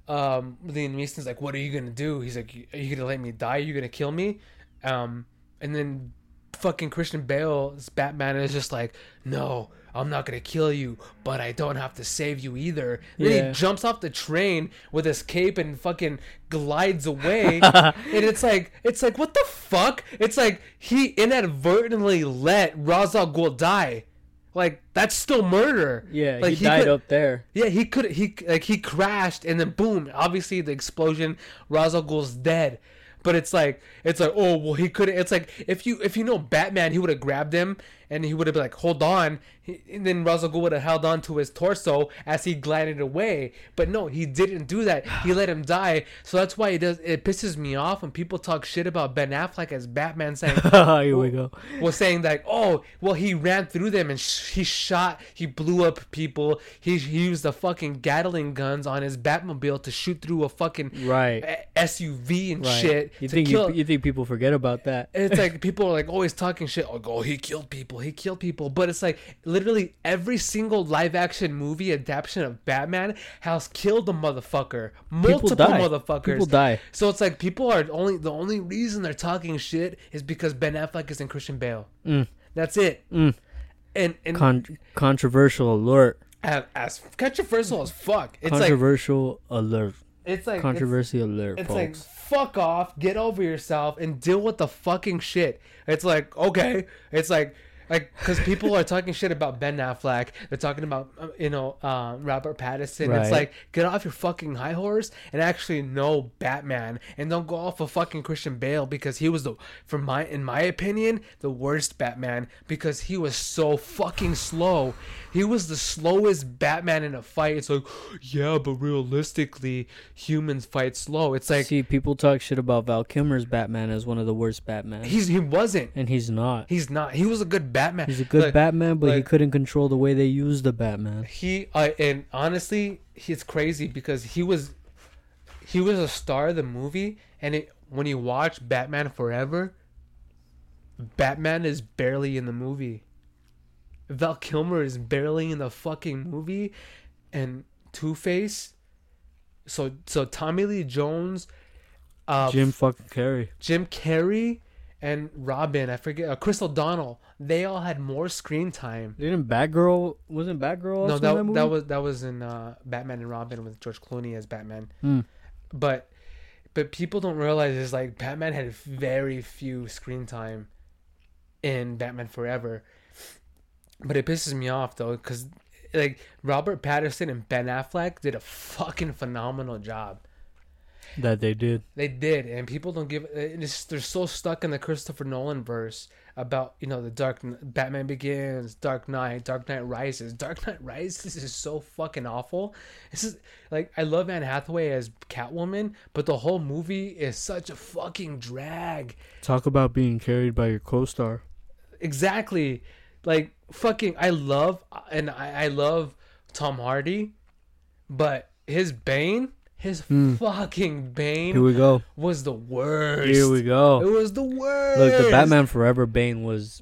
um, Liam Neeson's like, "What are you gonna do?" He's like, "Are you gonna let me die? Are you gonna kill me?" Um, and then fucking Christian Bale's Batman is just like, "No, I'm not gonna kill you, but I don't have to save you either." And Then he jumps off the train with his cape and fucking glides away, and it's like, it's like, what the fuck? It's like he inadvertently let Ra's al Ghul die. Like that's still murder. Yeah, like he, died could- up there. yeah, he could he like he crashed and then boom, obviously the explosion, Ra's al Ghul's dead. But it's like it's like oh well he could it's like if you if you know Batman he would have grabbed him and he would have been like hold on he, and then Ra's al would have held on to his torso as he glided away but no he didn't do that he let him die so that's why it does it pisses me off when people talk shit about Ben Affleck as Batman saying Here we oh, go. was saying that oh well he ran through them and sh- he shot he blew up people he, he used the fucking gatling guns on his batmobile to shoot through a fucking Right. a- suv and Right. shit You think kill you, you think people forget about that? it's like people are like always talking shit like oh he killed people he killed people but it's like literally every single live action movie adaptation of batman has killed a motherfucker multiple die. motherfuckers People die. so it's like people are only the only reason they're talking shit is because Ben Affleck is in Christian Bale. Mm. That's it. Mm. And and Con- controversial alert. as, as controversial as fuck. It's like controversial alert. it's like it's, Controversy alert, it's like folks. fuck off, get over yourself, and deal with the fucking shit. It's like okay, it's like. Like, because people are talking shit about Ben Affleck, they're talking about uh, you know uh, Robert Pattinson. Right. It's like get off your fucking high horse and actually know Batman, and don't go off of fucking Christian Bale because he was the, for my in my opinion, the worst Batman because he was so fucking slow. He was the slowest Batman in a fight. It's like, yeah, but realistically, humans fight slow. It's like See, people talk shit about Val Kilmer's Batman as one of the worst Batman. he's he wasn't. and he's not. He's not. He was a good Batman. He's a good Like, Batman, but he couldn't control the way they used the Batman. He uh, and honestly, he's crazy because he was he was a star of the movie, and it, when you watch Batman Forever, Batman is barely in the movie. Val Kilmer is barely in the fucking movie, and Two Face. So so Tommy Lee Jones, uh, Jim fucking Carrey. Jim Carrey, and Robin. I forget. Uh, Chris O'Donnell. They all had more screen time. Didn't Batgirl wasn't Batgirl No, that, that that was that was in uh, Batman and Robin with George Clooney as Batman. Hmm. But but people don't realize is like Batman had very few screen time in Batman Forever. But it pisses me off though because like Robert Pattinson and Ben Affleck did a fucking phenomenal job. That they did. They did, and people don't give. It's, they're so stuck in the Christopher Nolan verse about you know the Dark Batman Begins, Dark Knight, Dark Knight Rises. Dark Knight Rises is so fucking awful. This is like I love Anne Hathaway as Catwoman, but the whole movie is such a fucking drag. Talk about being carried by your co-star. Exactly, like fucking. I love and I, I love Tom Hardy, but his Bane, his Hmm. fucking Bane Here we go. was the worst. Here we go. It was the worst. Look, the Batman Forever Bane was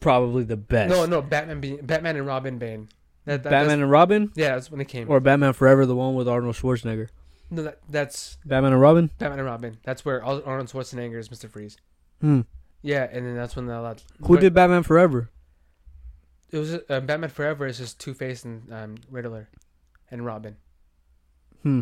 probably the best. No, no, Batman, be, Batman and Robin Bane. That, that, Batman and Robin, yeah, that's when it came. or Batman Forever, the one with Arnold Schwarzenegger. No, that, that's Batman and Robin. Batman and Robin. That's where Arnold Schwarzenegger is Mister Freeze. Hmm. Yeah, and then that's when the allowed Who did Batman Forever? it was uh, Batman Forever is just Two Face and um, Riddler, and Robin. Hmm.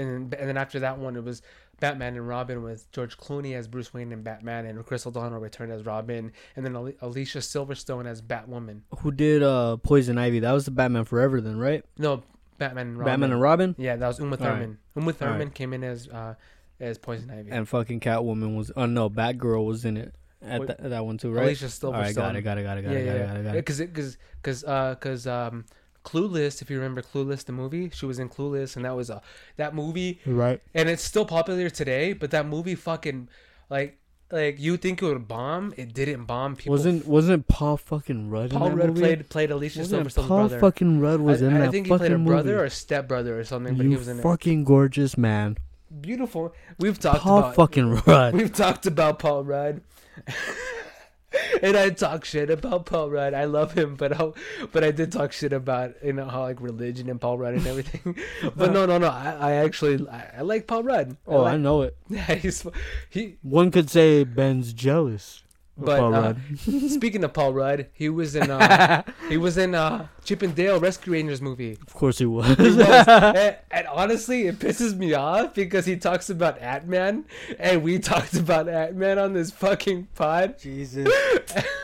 And then, and then after that one, it was Batman and Robin with George Clooney as Bruce Wayne and Batman, and Chris O'Donnell returned as Robin, and then Ali- Alicia Silverstone as Batwoman. Who did uh Poison Ivy? That was the Batman Forever then, right? No, Batman and Robin. Batman and Robin. Yeah, that was Uma All right. Thurman. Uma Thurman right. came in as uh, as Poison Ivy. And fucking Catwoman was. Oh no, Batgirl was in it at Wait. that, one too, right? Alicia Silverstone. All right, got it, got it, got it, got yeah, it, got yeah, it, got it, got it. Because because because uh because um Clueless, if you remember Clueless, the movie, she was in Clueless, and that was a that movie, Right. and it's still popular today. But that movie, fucking, like, like you think it would bomb, it didn't bomb. People. Wasn't wasn't Paul fucking Rudd Paul in that Rudd movie? played played Alicia Silverstone's Paul brother. fucking Rudd was I, in I that think he fucking played a brother movie. or step brother or something, but he was in it. fucking gorgeous man. Beautiful. We've talked Paul about Paul fucking Rudd. We've talked about Paul Rudd. and I talk shit about Paul Rudd. I love him, but I, but I did talk shit about you know how like religion and Paul Rudd and everything. but no, no, no. I, I actually I, I like Paul Rudd. Oh, I like, know it. yeah, he's he. One could say Ben's jealous. Of But Paul uh, Rudd. speaking of Paul Rudd, he was in uh, he was in uh, Chip and Dale Rescue Rangers movie. Of course he was. He was. and, and honestly, it pisses me off because he talks about Ant Man, and we talked about Ant Man on this fucking pod. Jesus.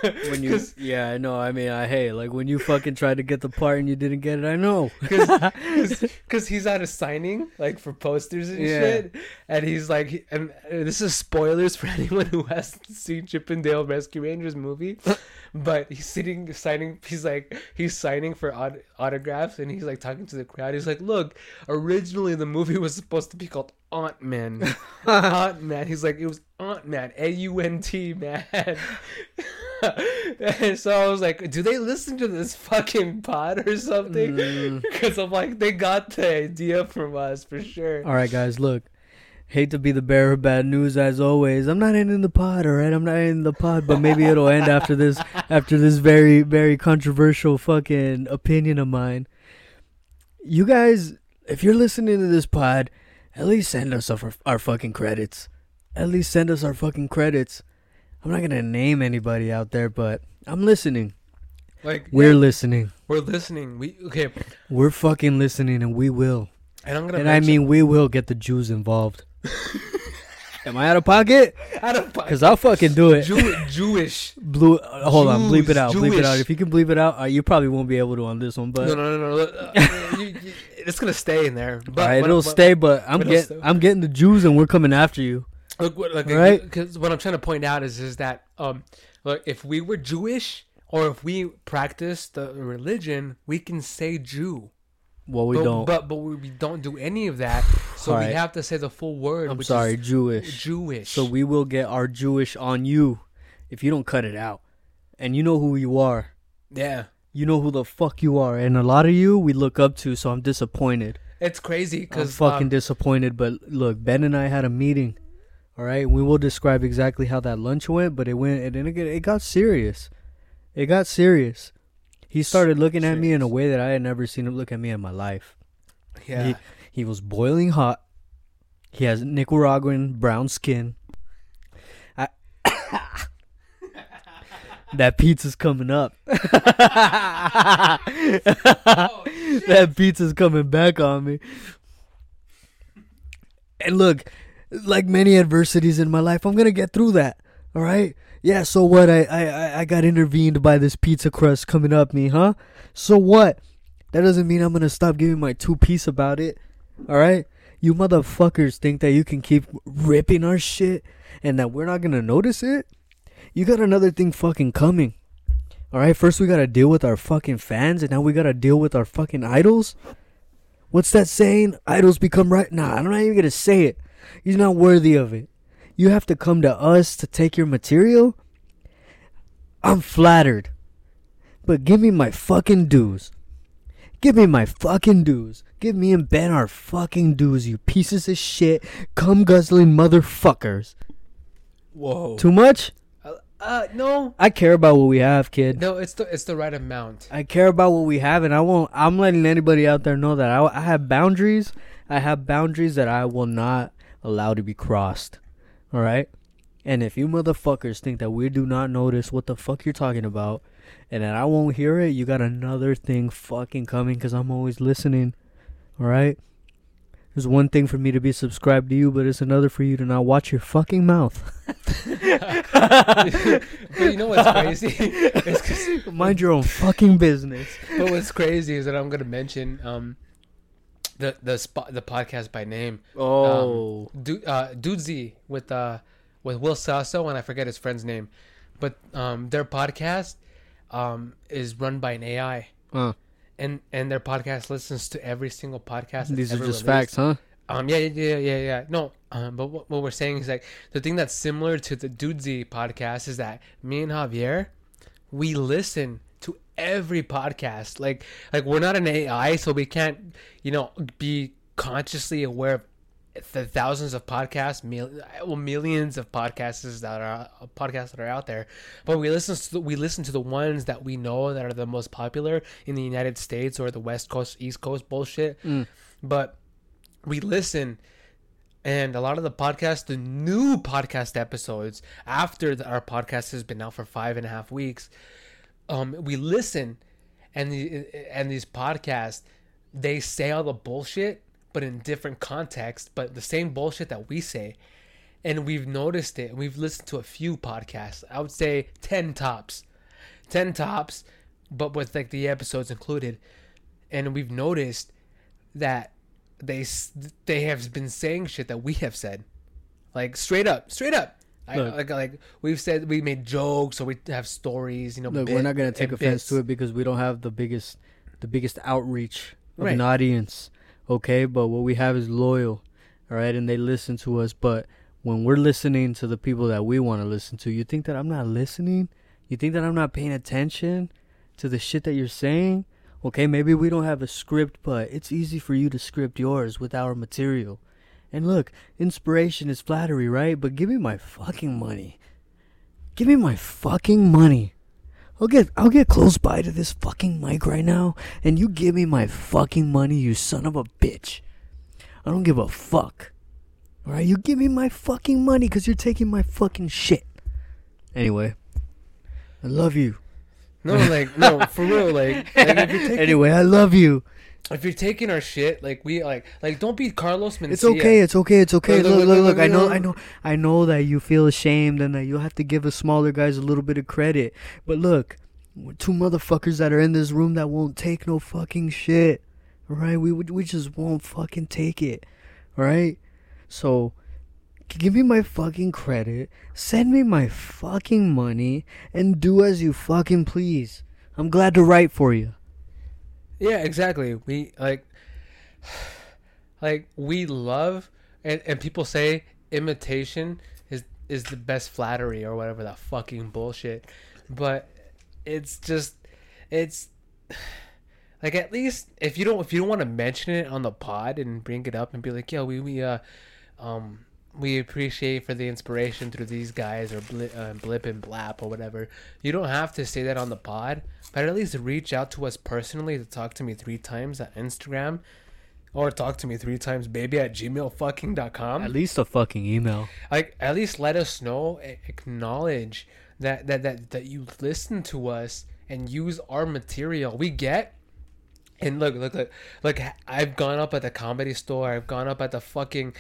When you, 'Cause- yeah, I know. I mean, I hey, like when you fucking tried to get the part and you didn't get it. I know. because he's at a signing like for posters and Yeah. shit and he's like and this is spoilers for anyone who hasn't seen chip and dale rescue rangers movie but he's sitting signing he's like he's signing for aut- autographs and he's like talking to the crowd he's like look originally the movie was supposed to be called aunt man aunt man he's like it was aunt man a-u-n-t man and so i was like do they listen to this fucking pod or something Mm. because I'm like, they got the idea from us for sure. All right, guys, look. Hate to be the bearer of bad news as always. I'm not ending the pod, all right? I'm not ending the pod, but maybe it'll end after this after this very very controversial fucking opinion of mine. You guys, if you're listening to this pod, at least send us our, our fucking credits. At least send us our fucking credits. I'm not going to name anybody out there, but I'm listening. Like We're yeah, listening. we're listening. We okay, We're fucking listening and we will. and I'm gonna. And I mean, we will get the Jews involved. Am I out of pocket? out of pocket. Because I'll fucking do it. Jew- Jewish. Blue. uh, hold on, bleep it Jews, out. Bleep it out. If you can bleep it out, uh, you probably won't be able to on this one. But no, no, no, no. uh, you- you- it's gonna stay in there. But right, what- it'll what- stay. But I'm getting. I'm getting the Jews, and we're coming after you. Look, what, like, Right? Because what I'm trying to point out is, is that um, look, if we were Jewish or if we practice the religion, we can say Jew. Well, we but, don't. But but we, don't do any of that. So we have to say the full word. I'm which sorry, Is Jewish. Jewish. So we will get our Jewish on you if you don't cut it out. And you know who you are. yeah. You know who the fuck you are. And a lot of you we look up to. So I'm disappointed. It's crazy I'm because fucking um, disappointed. But look, Ben and I had a meeting. All right, we will describe exactly how that lunch went, but it went. It didn't get. It got serious. It got serious. He started looking at me in a way that I had never seen him look at me in my life. yeah. He, he was boiling hot. He has Nicaraguan brown skin. I, that pizza's coming up. that pizza's coming back on me. And look, like many adversities in my life, I'm gonna get through that. All right. Yeah. So what? I I I- got intervened by this pizza crust coming up me, huh? So what? That doesn't mean I'm gonna stop giving my two piece about it. All right. You motherfuckers think that you can keep ripping our shit and that we're not gonna notice it? You got another thing fucking coming. All right. First we gotta deal with our fucking fans, and now we gotta deal with our fucking idols. What's that saying? Idols become right. Nah, I'm not even gonna say it. He's not worthy of it. You have to come to us to take your material. I'm flattered, but give me my fucking dues. Give me my fucking dues. Give me and Ben our fucking dues, you pieces of shit, cum guzzling motherfuckers. Whoa. Too much? Uh, uh, no. I care about what we have, kid. No, it's the it's the right amount. I care about what we have, and I won't. I'm letting anybody out there know that I, I have boundaries, I have boundaries that I will not allow to be crossed. All right? And if you motherfuckers think that we do not notice what the fuck you're talking about and that I won't hear it, you got another thing fucking coming cuz I'm always listening. All right? There's one thing for me to be subscribed to you, but it's another for you to not watch your fucking mouth. but you know what's crazy? Mind your own fucking business. but what's crazy is that I'm gonna mention um the the spot the podcast by name. Oh. Du- uh, Dudesy with uh with Will Sasso and I forget his friend's name, but um their podcast um is run by an AI Uh, and and their podcast listens to every single podcast. these are just released. facts, huh? Um yeah yeah yeah yeah yeah no um but what, what we're saying is like the thing that's similar to the Dudesy podcast is that me and Javier we listen to every podcast. Like like we're not an AI so we can't you know be consciously aware of the thousands of podcasts mil- well millions of podcasts that are podcasts that are out there. But we listen to the, we listen to the ones that we know that are the most popular in the United States or the West Coast East Coast bullshit. Mm. but we listen and a lot of the podcasts the new podcast episodes after the, our podcast has been out for five and a half weeks um we listen and the and these podcasts they say all the bullshit but in different contexts but the same bullshit that we say. And we've noticed it. We've listened to a few podcasts. I would say 10 tops. 10 tops but with like the episodes included. And we've noticed that they they have been saying shit that we have said. Like straight up straight up I, Look. like like we've said we made jokes or we have stories you know Look, we're not gonna take offense bits. to it because we don't have the biggest, the biggest outreach of Right. an audience. Okay, but what we have is loyal, all right, and they listen to us. But when we're listening to the people that we want to listen to, you think that I'm not listening? You think that I'm not paying attention to the shit that you're saying? Okay, maybe we don't have a script, but it's easy for you to script yours with our material. And look, inspiration is flattery, right? But give me my fucking money. Give me my fucking money. I'll get I'll get close by to this fucking mic right now and you give me my fucking money, you son of a bitch. I don't give a fuck. Alright, you give me my fucking money because you're taking my fucking shit. Anyway. I love you. no like no for real like, like taking anyway, I love you. If you're taking our shit like we like like don't be Carlos Mencia It's okay. It's okay. It's okay. Look, Look, look, look. I know. I know. I know that you feel ashamed and that you have to give us smaller guys a little bit of credit. But look, we're two motherfuckers that are in this room that won't take no fucking shit. Right? we we just won't fucking take it. Right? so give me my fucking credit, send me my fucking money, and do as you fucking please. I'm glad to write for you. Yeah, exactly. We like like we love and, and people say imitation is is the best flattery or whatever that fucking bullshit. But it's just it's like at least if you don't if you don't want to mention it on the pod and bring it up and be like, yo, we we uh um we appreciate for the inspiration through these guys or blip, uh, blip and blap or whatever. You don't have to say that on the pod, but at least reach out to us personally to talk to me three times at Instagram or talk to me three times baby at gmail fucking dot com At least a fucking email. like at least let us know acknowledge that that that, that you listen to us and use our material we get and look look look look i've gone up at the comedy store i've gone up at the fucking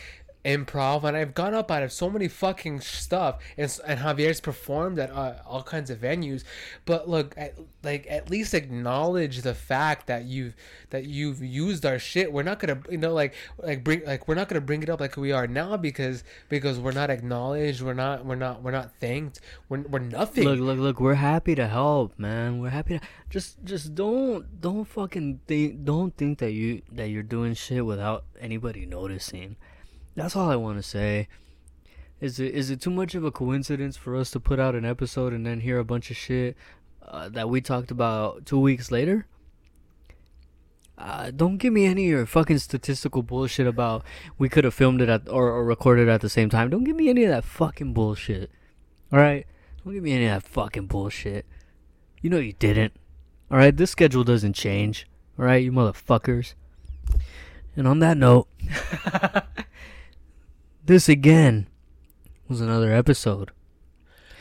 improv and i've gone up out of so many fucking stuff and, and javier's performed at uh, all kinds of venues but look at, like at least acknowledge the fact that you've that you've used our shit we're not gonna you know like like bring like we're not gonna bring it up like we are now because because we're not acknowledged we're not we're not we're not thanked we're, we're nothing Look, look, look. We're happy to help, man. We're happy to just, just don't, don't fucking think, don't think that you that you're doing shit without anybody noticing. That's all I want to say. Is it is it too much of a coincidence for us to put out an episode and then hear a bunch of shit uh, that we talked about two weeks later? Uh, don't give me any of your fucking statistical bullshit about we could have filmed it at or, or recorded at the same time. Don't give me any of that fucking bullshit. All right. Don't give me any of that fucking bullshit. You know you didn't. Alright, this schedule doesn't change. Alright, you motherfuckers. And on that note, this again was another episode.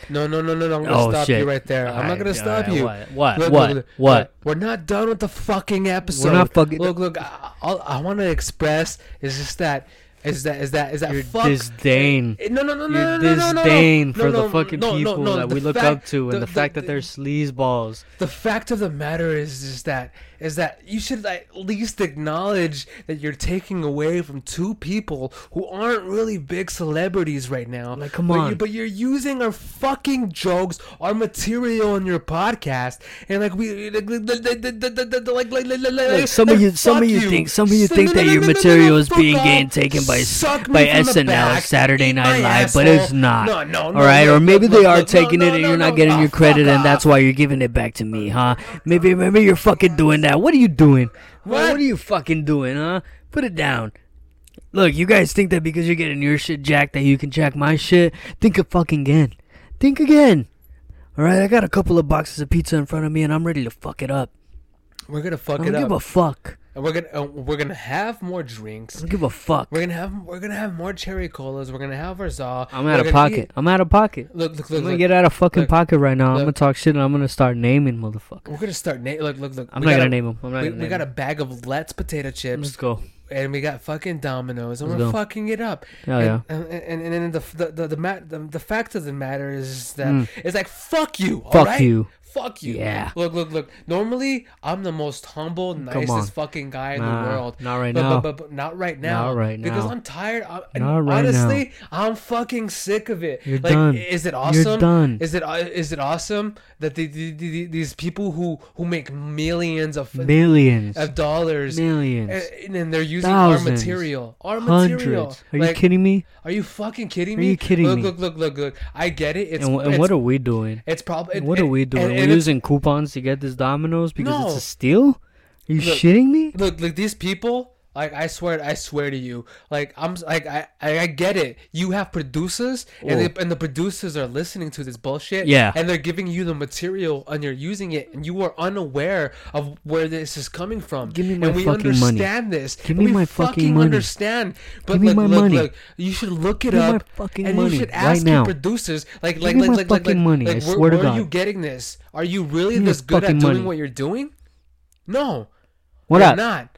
No, no, no, no, no. I'm gonna Oh, stop shit. you right there. I'm not gonna stop alright, you. What? What? Look, what? look, look, what? we're not done with the fucking episode. We're not fucking. Look, look. I, all I want to express is just that. Is that is that is that your fuck? disdain. Eh, No, no, no, no, Your no, no, no, no, disdain no, for no, the fucking no, no, people no, that the we look fact- up to, and the, fact that they're sleazeballs. The fact of the matter is, is that is that you should at least acknowledge that you're taking away from two people who aren't really big celebrities right now. Like, come but on. You, but you're using our fucking jokes, our material on your podcast, and like we like like like like like some of you, some of you think, some of you think that your material is being getting taken by by SNL, Saturday Night Live, but it's not. No, no, no. All right, or maybe they are taking it, and you're not getting your credit, and that's why you're giving it back to me, huh? Maybe, maybe you're fucking doing that. What are you doing? What? What? are you fucking doing, huh? Put it down. Look, you guys think that because you're getting your shit jacked that you can jack my shit? Think of fucking again. Think again. All right, I got a couple of boxes of pizza in front of me, and I'm ready to fuck it up. We're gonna fuck it up. I don't give up. a fuck. And we're gonna uh, we're gonna have more drinks. I don't give a fuck. We're gonna have we're gonna have more cherry colas. We're gonna have our za. I'm out of pocket. eat- I'm out of pocket. Look, look, look. I'm look, gonna look. get out of fucking look, pocket right now. I'm gonna talk shit and I'm gonna start naming motherfuckers. We're gonna start. Na- look, look, look. I'm we not gonna a- name them. I'm not We, gonna we name got a bag of Let's potato chips. Let's go. and we got fucking Domino's, and Let's we're go. fucking it up. Hell yeah. And and, and, and the, the the the, the the fact of the matter is that Mm. it's like fuck you. Fuck you. Fuck you. Yeah. Look, look, look. Normally, I'm the most humble, nicest fucking guy in Nah, the world. not right but, now. But, but, but not right now. Not right Because. I'm tired. I, Not right honestly, I'm fucking sick of it. You're like, done. Is it awesome? You're done. Is it uh, is it awesome that the, the, the, these people who who make millions of Millions. of dollars Millions. Eh, and, and they're using Thousands. our material, our material. Are Like, you kidding me? Are you fucking kidding me Are you kidding look, me? Look, look, look, look. I get it. It's And, it's, what are we doing? it's probably what are we doing? We're using coupons to get this Domino's because No. it's a steal? Are you Look, shitting me? look like these people like i swear i swear to you like i'm like i i, get it you have producers and, they, and the producers are listening to this bullshit Yeah. and they're giving you the material and you're using it and you are unaware of where this is coming from Give me my and we fucking money. understand this Give me my fucking fucking money. understand but Give me look, my look, money. look, you should look it Give me my fucking and money you should right ask now. your producers like like me like my like, like, fucking like, money, like, I where, swear to where are you getting this are you really Give this good at doing money. what you're doing no What they're up? not.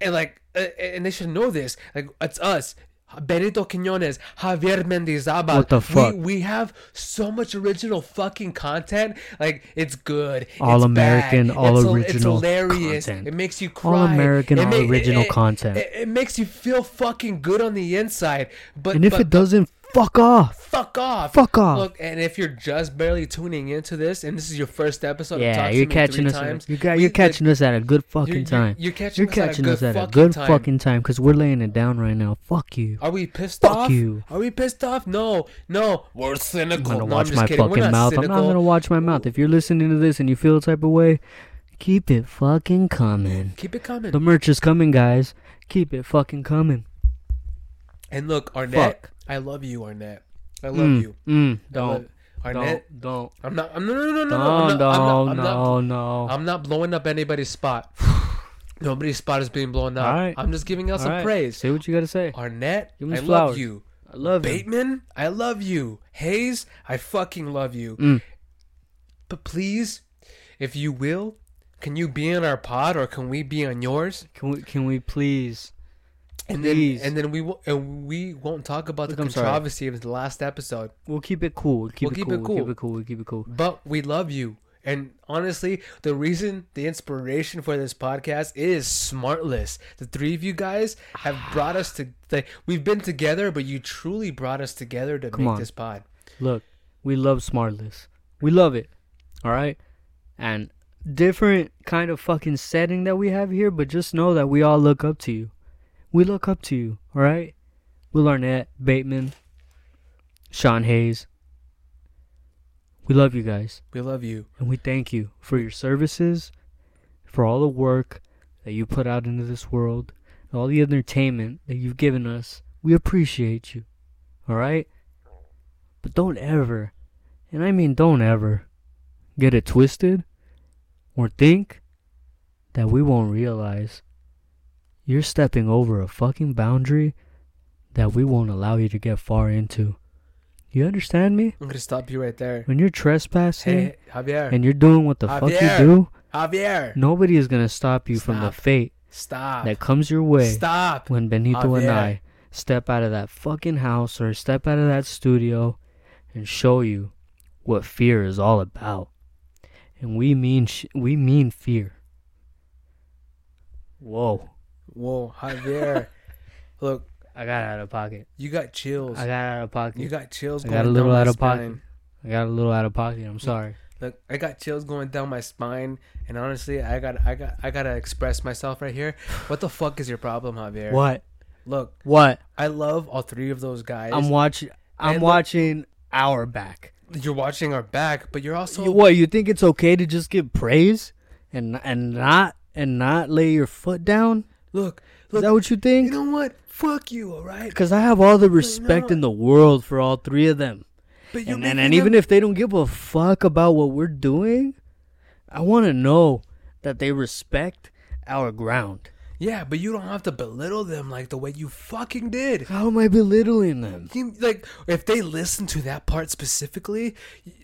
And like, and they should know this. Like, it's us. Benito Quinones, Javier Mendizábal. What the fuck? We, we have so much original fucking content. Like, it's good. All it's American, bad, all it's, It's original hilarious. content. It makes you cry. All American, all original it- it- content. It, it makes you feel fucking good on the inside. But And if but, it doesn't, fuck off. fuck off. Fuck off. Look, and if you're just barely tuning into this, and this is your first episode, yeah, you're catching us. times, At, you got, you're like, catching us at a good fucking you're, you're- time. You're catching You're us at a catching good us at a fucking good time. fucking time because we're laying it down right now. Fuck you. Are we pissed Fuck off? you. Are we pissed off? No, no. We're cynical. I'm cynical. gonna no, watch I'm my kidding. Fucking mouth. I'm not gonna watch my mouth. If you're listening to this and you feel the type of way, keep it fucking coming. Keep it coming. The merch is coming, guys. Keep it fucking coming. and look, Arnett, Fuck. I love you, Arnett. I love Mm, you. Mm, I love- don't. Arnett. Don't. Don't. I'm not. I'm no no no no no. No, I'm not, no, I'm not, I'm not, no, no. I'm not blowing up anybody's spot. Nobody's spot is being blown up. Alright. I'm just giving out some Alright, praise. Say what you gotta say. Arnett, I his love you. I love you. Bateman, I love you. Hayes, I fucking love you. Mm. But please, if you will, can you be on our pod or can we be on yours? Can we? Can we please? And Please. then and then we and we won't talk about Look, the I'm sorry. controversy of the last episode. We'll keep it cool. We'll keep, We'll it, keep cool. it We'll cool. keep it cool. We'll keep it cool. But we love you. And honestly, the reason, the inspiration for this podcast is Smartless. The three of you guys have brought us to. Like, we've been together, but you truly brought us together to Come make on. this pod. Look, we love Smartless. We love it. All right? And different kind of fucking setting that we have here, but just know that we all look up to you. We look up to you. All right? Will Arnett, Bateman, Sean Hayes. We love you guys. We love you. And we thank you for your services, for all the work that you put out into this world, and all the entertainment that you've given us. We appreciate you. All right? But don't ever, and I mean don't ever, get it twisted or think that we won't realize you're stepping over a fucking boundary that we won't allow you to get far into. You understand me? I'm gonna stop you right there. When you're trespassing Hey, Javier. and you're doing what the fuck you do, Javier. nobody is gonna stop you from the fate Stop. that comes your way Stop. when Benito and I step out of that fucking house or step out of that studio and show you what fear is all about. And we mean sh- we mean fear. Whoa. Whoa, Javier. Look, I got out of pocket. you got chills. I got out of pocket. you got chills I going got a little down out my of pocket. I got a little out of pocket. I'm sorry. Look, I got chills going down my spine, and honestly, I got, I got, I gotta express myself right here. What the fuck is your problem, Javier? What? Look, What? I love all three of those guys. I'm watching. I'm watching our back. you're watching our back, but you're also what? You think it's okay to just give praise and and not and not lay your foot down? Look, Is that what you think? you know what? Fuck you, all right? Because I have all the respect no. in the world for all three of them. But And, and, and even if they don't give a fuck about what we're doing, I want to know that they respect our ground. yeah, but you don't have to belittle them like the way you fucking did. How am I belittling them? You, like if they listen to that part specifically,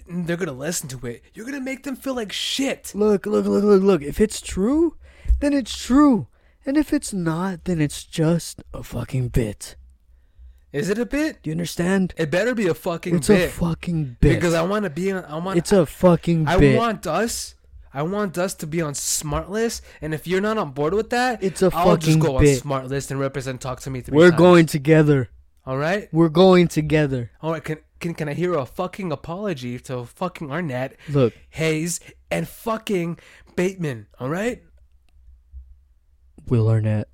they're gonna listen to it. You're gonna make them feel like shit. Look, look, look, look, look. If it's true, then it's true. And if it's not, then it's just a fucking bit. Is it a bit? Do you understand? It better be a fucking It's bit a fucking bit. because I want to be on. I want. it's a fucking I bit. I want us. I want us to be on Smartless, and if you're not on board with that, It's a I'll just fucking go bit. on Smartless and represent Talk to Me 3 We're times. going together. All right. We're going together. All right. Can can can I hear a fucking apology to fucking Arnett, Look, Hayes, and fucking Bateman? All right. Will Arnett,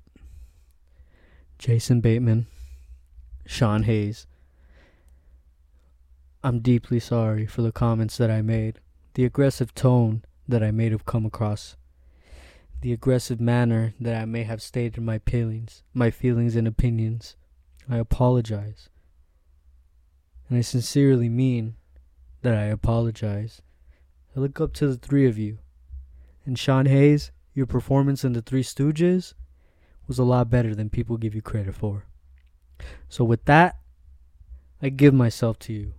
Jason Bateman, Sean Hayes. I'm deeply sorry for the comments that I made, the aggressive tone that I may have come across, the aggressive manner that I may have stated my feelings, my feelings and opinions. I apologize. And I sincerely mean that I apologize. I look up to the three of you. And Sean Hayes, your performance in the Three Stooges was a lot better than people give you credit for. So with that, I give myself to you.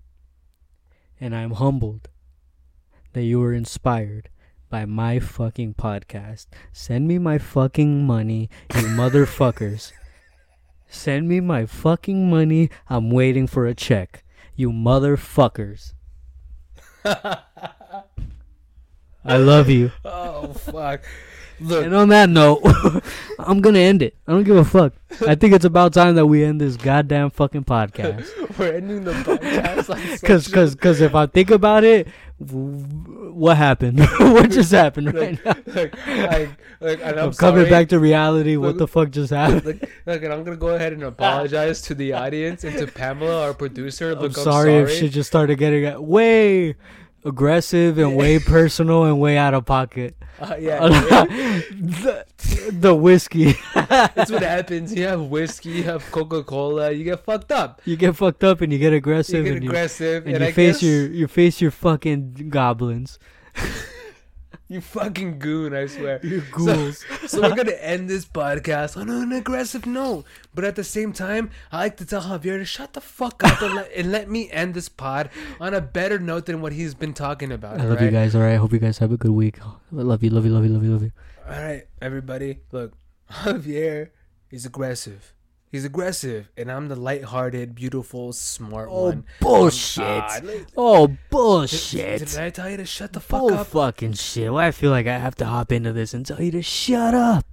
And I'm humbled that you were inspired by my fucking podcast. Send me my fucking money, you motherfuckers. Send me my fucking money. I'm waiting for a check. You motherfuckers. I love you. Oh fuck! Look, And on that note, I'm gonna end it. I don't give a fuck. I think it's about time that we end this goddamn fucking podcast. we're ending the podcast. Cause, cause, cause if I think about it, w- what happened? what just happened right now? like, like, like, and I'm, I'm coming sorry. back to reality. What the fuck just happened? Look, look, and I'm gonna go ahead and apologize to the audience and to Pamela, our producer. I'm Look, sorry, if shit just started getting way aggressive and way personal and way out of pocket. Uh, yeah, the, the whiskey. that's what happens. You have whiskey, you have Coca Cola, you get fucked up. you get fucked up and you get aggressive. You get and you, aggressive, and and, you I face guess your you face your fucking goblins. You fucking goon. I swear. You ghouls. So we're gonna end this podcast on an aggressive note, but at the same time, I like to tell Javier to shut the fuck up and let, and let me end this pod on a better note than what he's been talking about. I love you guys. All right. I hope you guys have a good week. I love you. Love you. Love you. Love you. Love you. All right, everybody. Look, Javier is aggressive. He's aggressive, and I'm the lighthearted, beautiful, smart Oh one. bullshit. God, li- Oh Did, bullshit. did I tell you to shut the fuck Bull up? fucking shit. Why I feel like I have to hop into this and tell you to shut up.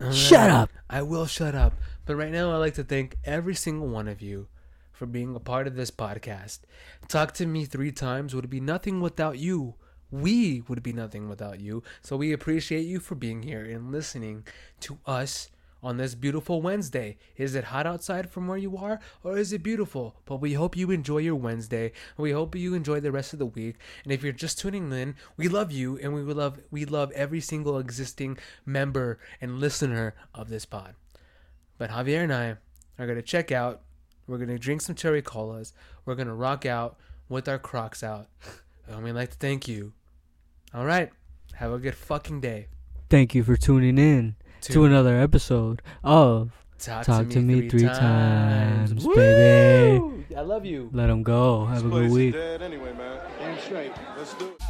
All Shut up. I will shut up. But right now, I'd like to thank every single one of you for being a part of this podcast. Talk to me three times would be nothing without you. We would be nothing without you. So we appreciate you for being here and listening to us on this beautiful Wednesday. Is it hot outside from where you are, or is it beautiful? But we hope you enjoy your Wednesday. We hope you enjoy the rest of the week. And if you're just tuning in, we love you, and we love we love every single existing member and listener of this pod. But Javier and I are gonna check out. We're gonna drink some cherry colas. We're gonna rock out with our Crocs out. And we'd like to thank you. All right. Have a good fucking day. Thank you for tuning in. To another episode of Talk, Talk to Me Three Times, baby. Woo! I love you. Let them go. Have a good week. dead anyway, man. Damn straight. Let's do it.